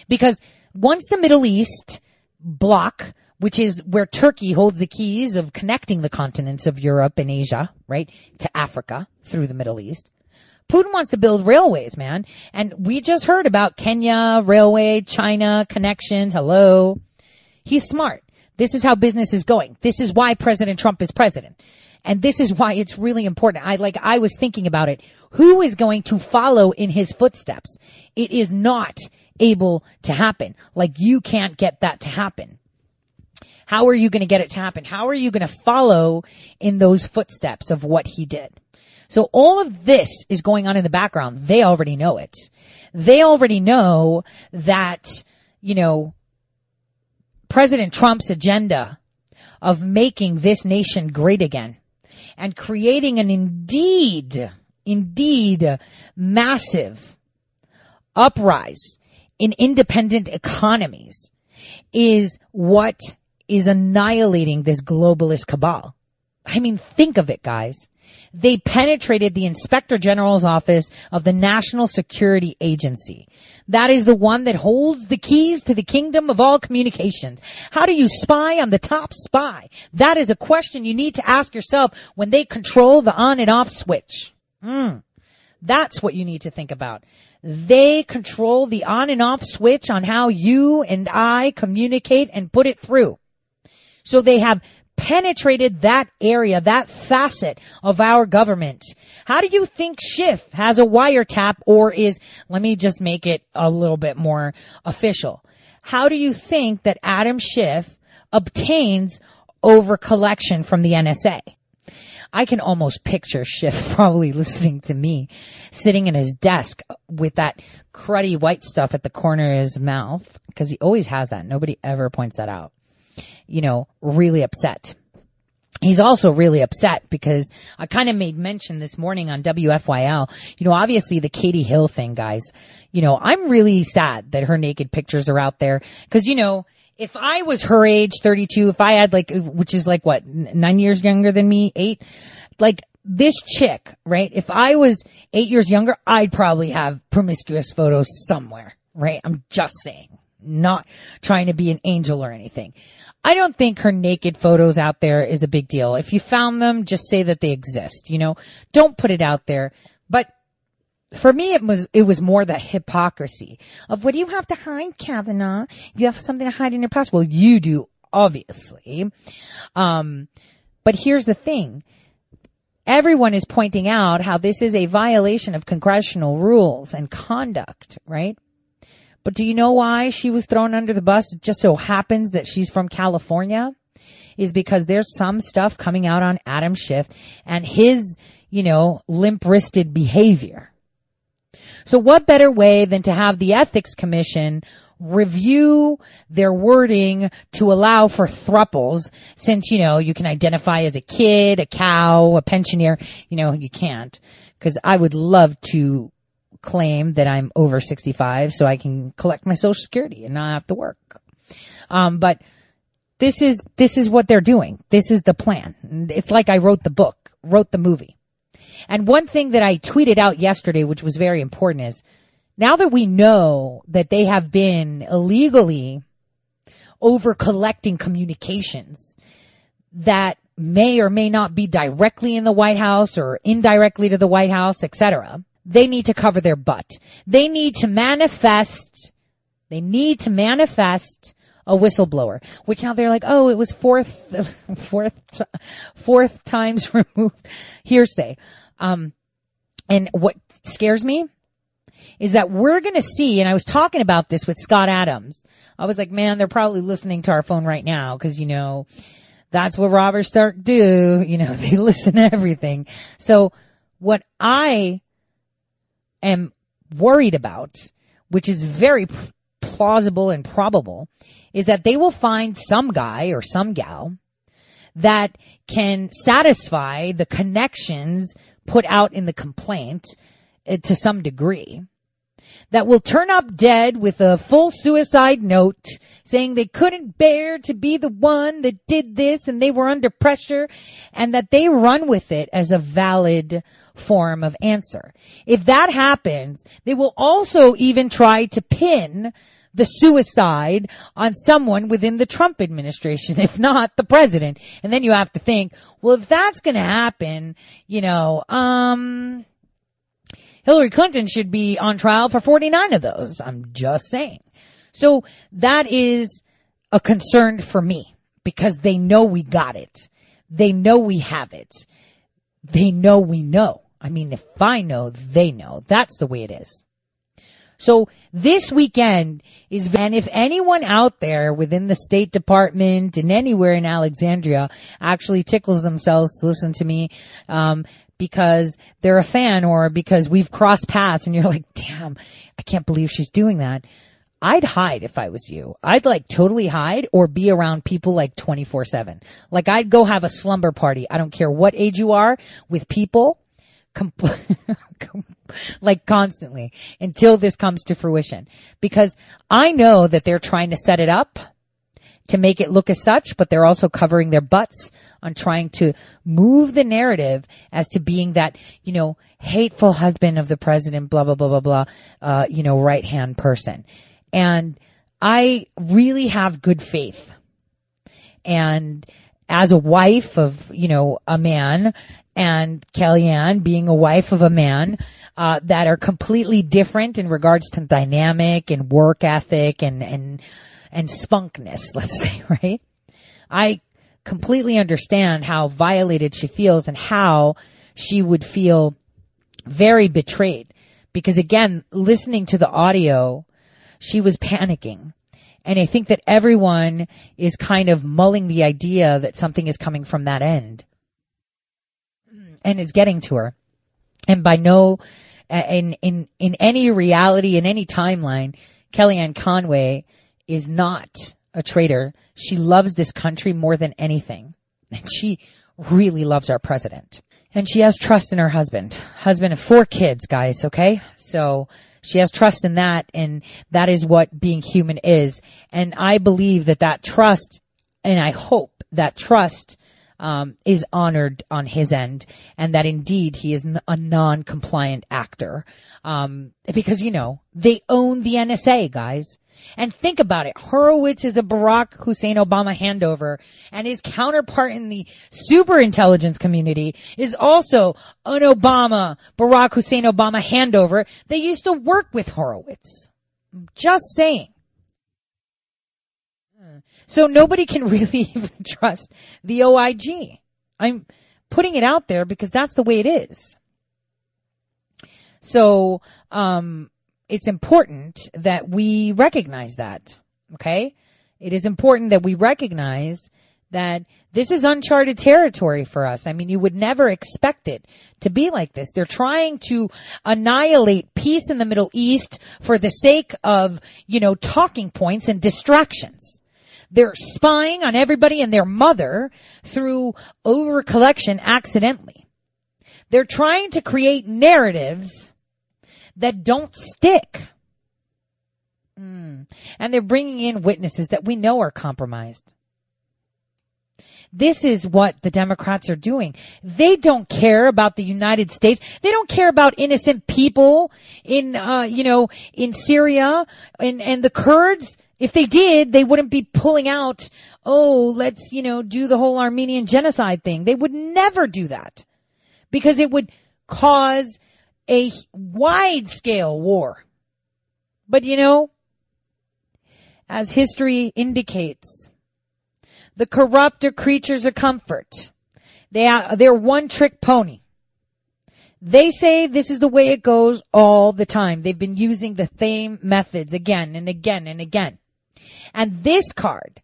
because once the Middle East block which is where Turkey holds the keys of connecting the continents of Europe and Asia, right, to Africa through the Middle East. Putin wants to build railways, man. And we just heard about Kenya, railway, China, connections. Hello. He's smart. This is how business is going. This is why President Trump is president. And this is why it's really important. I like, I was thinking about it. Who is going to follow in his footsteps? It is not able to happen. Like you can't get that to happen. How are you going to get it to happen? How are you going to follow in those footsteps of what he did? So all of this is going on in the background. They already know it. They already know that, you know, President Trump's agenda of making this nation great again and creating an indeed, indeed massive uprise in independent economies is what is annihilating this globalist cabal. I mean, think of it, guys. They penetrated the Inspector General's office of the National Security Agency. That is the one that holds the keys to the kingdom of all communications. How do you spy on the top spy? That is a question you need to ask yourself when they control the on and off switch. Mm. That's what you need to think about. They control the on and off switch on how you and I communicate and put it through. So they have penetrated that area, that facet of our government. How do you think Schiff has a wiretap or is, let me just make it a little bit more official. How do you think that Adam Schiff obtains over collection from the NSA? I can almost picture Schiff probably listening to me sitting in his desk with that cruddy white stuff at the corner of his mouth because he always has that. Nobody ever points that out you know, really upset. He's also really upset because I kind of made mention this morning on WFYL, you know, obviously the Katie Hill thing, guys, you know, I'm really sad that her naked pictures are out there because, you know, if I was her age, 32, if I had like, which is like what, nine years younger than me, eight, like this chick, right? If I was eight years younger, I'd probably have promiscuous photos somewhere, right? I'm just saying, not trying to be an angel or anything. I don't think her naked photos out there is a big deal. If you found them, just say that they exist, you know? Don't put it out there. But for me, it was, it was more the hypocrisy of what do you have to hide, Kavanaugh? You have something to hide in your past. Well, you do, obviously. Um, but here's the thing. Everyone is pointing out how this is a violation of congressional rules and conduct, right? But do you know why she was thrown under the bus? It just so happens that she's from California is because there's some stuff coming out on Adam Schiff and his, you know, limp-wristed behavior. So what better way than to have the ethics commission review their wording to allow for thruples since, you know, you can identify as a kid, a cow, a pensioner, you know, you can't. Cause I would love to claim that I'm over 65 so I can collect my social security and not have to work. Um, but this is, this is what they're doing. This is the plan. It's like I wrote the book, wrote the movie. And one thing that I tweeted out yesterday, which was very important is now that we know that they have been illegally over collecting communications that may or may not be directly in the White House or indirectly to the White House, etc they need to cover their butt. They need to manifest, they need to manifest a whistleblower, which now they're like, oh, it was fourth, fourth, fourth times removed hearsay. Um, and what scares me is that we're going to see, and I was talking about this with Scott Adams. I was like, man, they're probably listening to our phone right now because, you know, that's what Robert Storch do. You know, they listen to everything. So what I am worried about, which is very plausible and probable, is that they will find some guy or some gal that can satisfy the connections put out in the complaint uh, to some degree that will turn up dead with a full suicide note saying they couldn't bear to be the one that did this and they were under pressure and that they run with it as a valid form of answer. If that happens, they will also even try to pin the suicide on someone within the Trump administration, if not the president. And then you have to think, well, if that's going to happen, you know, um, Hillary Clinton should be on trial for 49 of those. I'm just saying. So that is a concern for me because they know we got it. They know we have it. They know we know. I mean, if I know, they know. That's the way it is. So this weekend is, and if anyone out there within the State Department and anywhere in Alexandria actually tickles themselves to listen to me, um, because they're a fan or because we've crossed paths and you're like, damn, I can't believe she's doing that. I'd hide if I was you. I'd like totally hide or be around people like 24 7. Like I'd go have a slumber party. I don't care what age you are with people. Like constantly until this comes to fruition because I know that they're trying to set it up to make it look as such, but they're also covering their butts on trying to move the narrative as to being that, you know, hateful husband of the president, blah, blah, blah, blah, blah, uh, you know, right hand person. And I really have good faith. And as a wife of, you know, a man and Kellyanne being a wife of a man, uh, that are completely different in regards to dynamic and work ethic and, and, and spunkness, let's say, right? I completely understand how violated she feels and how she would feel very betrayed. Because again, listening to the audio, she was panicking. And I think that everyone is kind of mulling the idea that something is coming from that end. And is getting to her. And by no, in, in, in any reality, in any timeline, Kellyanne Conway is not a traitor. She loves this country more than anything. And she really loves our president. And she has trust in her husband. Husband of four kids, guys, okay? So she has trust in that and that is what being human is. And I believe that that trust and I hope that trust um, is honored on his end, and that indeed he is a non-compliant actor. Um, because you know they own the NSA, guys. And think about it. Horowitz is a Barack Hussein Obama handover and his counterpart in the super intelligence community is also an Obama, Barack Hussein Obama handover. They used to work with Horowitz. Just saying. So nobody can really even trust the OIG. I'm putting it out there because that's the way it is. So, um, it's important that we recognize that. Okay? It is important that we recognize that this is uncharted territory for us. I mean, you would never expect it to be like this. They're trying to annihilate peace in the Middle East for the sake of, you know, talking points and distractions. They're spying on everybody and their mother through over collection accidentally. They're trying to create narratives that don't stick. Mm. And they're bringing in witnesses that we know are compromised. This is what the Democrats are doing. They don't care about the United States. They don't care about innocent people in, uh, you know, in Syria and, and the Kurds. If they did, they wouldn't be pulling out, oh, let's, you know, do the whole Armenian genocide thing. They would never do that because it would cause a wide scale war. But you know, as history indicates, the corrupt are creatures of comfort. They are, they're one trick pony. They say this is the way it goes all the time. They've been using the same methods again and again and again. And this card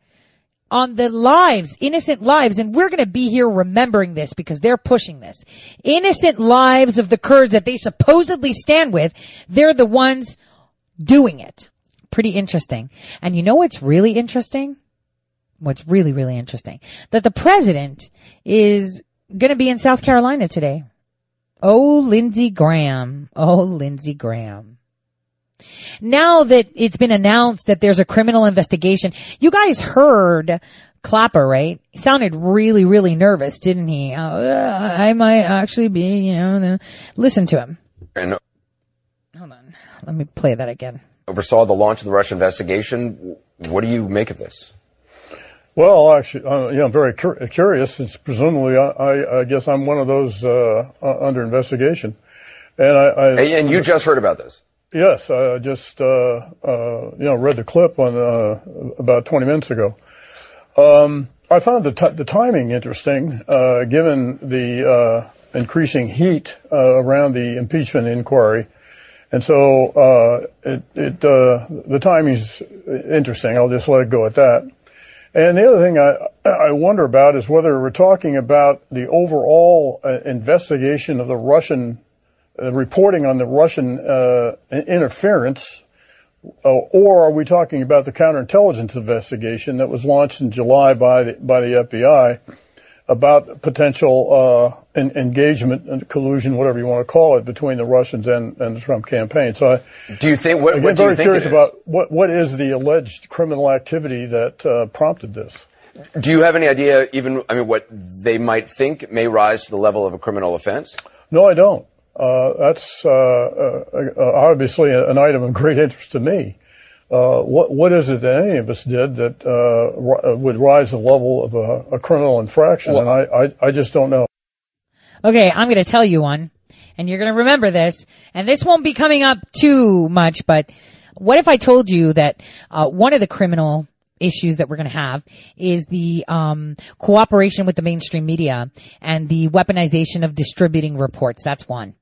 on the lives, innocent lives, and we're to be here remembering this because they're pushing this. Innocent lives of the Kurds that they supposedly stand with, they're the ones doing it. Pretty interesting. And you know what's really interesting? What's really, really interesting? That the president is to be in South Carolina today. Oh, Lindsey Graham. Oh, Lindsey Graham. Now that it's been announced that there's a criminal investigation, you guys heard Clapper, right? He sounded really, really nervous, didn't he? Uh, I might actually be, you know, listen to him. And Hold on. Let me play that again. oversaw the launch of the Russia investigation. What do you make of this? Well, actually, uh, yeah, I'm very cur- curious. Since presumably, I, I, I guess I'm one of those uh, uh, under investigation, and I, I And, and you just heard about this. Yes, I just uh, uh, you know read the clip on uh, about 20 minutes ago. Um, I found the t- the timing interesting, uh, given the uh, increasing heat uh, around the impeachment inquiry, and so uh, it it the timing's interesting. I'll just let it go at that. And the other thing I, I wonder about is whether we're talking about the overall investigation of the Russian, reporting on the Russian uh, interference, uh, or are we talking about the counterintelligence investigation that was launched in July by the, by the FBI about potential uh, engagement and collusion, whatever you want to call it, between the Russians and, and the Trump campaign. So, I, do you think? What, again, what do very you think curious about what what is the alleged criminal activity that uh, prompted this? Do you have any idea, even I mean, what they might think may rise to the level of a criminal offense? No, I don't. Uh, that's uh, uh, obviously an item of great interest to me. Uh, what what is it that any of us did that uh, would rise the level of a, a criminal infraction? Well, and I, I I just don't know. Okay, I'm going to tell you one, and you're going to remember this, and this won't be coming up too much, but what if I told you that uh, one of the criminal issues that we're going to have is the um, cooperation with the mainstream media and the weaponization of distributing reports. That's one.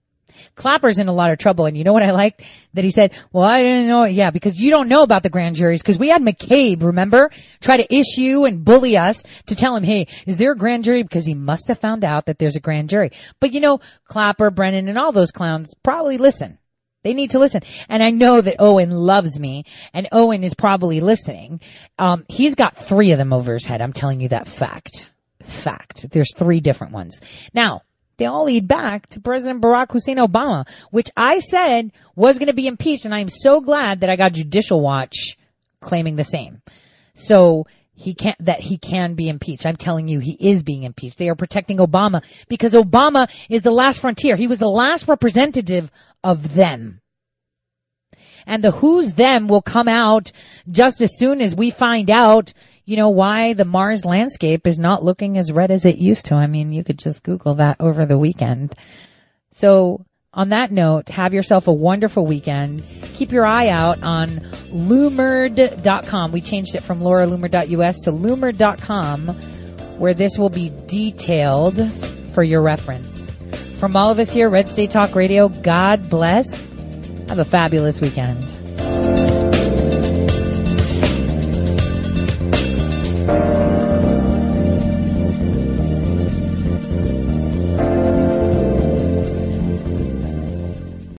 Clapper's in a lot of trouble. And you know what I liked? That he said, well, I didn't know. Yeah, because you don't know about the grand juries. Cause we had McCabe, remember? Try to issue and bully us to tell him, hey, is there a grand jury? Because he must have found out that there's a grand jury. But you know, Clapper, Brennan, and all those clowns probably listen. They need to listen. And I know that Owen loves me and Owen is probably listening. Um, he's got three of them over his head. I'm telling you that fact. Fact. There's three different ones. Now, they all lead back to President Barack Hussein Obama, which I said was going to be impeached, and I'm so glad that I got Judicial Watch claiming the same. So he can't, that he can be impeached. I'm telling you, he is being impeached. They are protecting Obama because Obama is the last frontier. He was the last representative of them. And the who's them will come out just as soon as we find out you know, why the Mars landscape is not looking as red as it used to. I mean, you could just Google that over the weekend. So on that note, have yourself a wonderful weekend. Keep your eye out on loomered.com. We changed it from lauraloomer.us to loomer.com where this will be detailed for your reference. From all of us here, Red State Talk Radio, God bless. Have a fabulous weekend.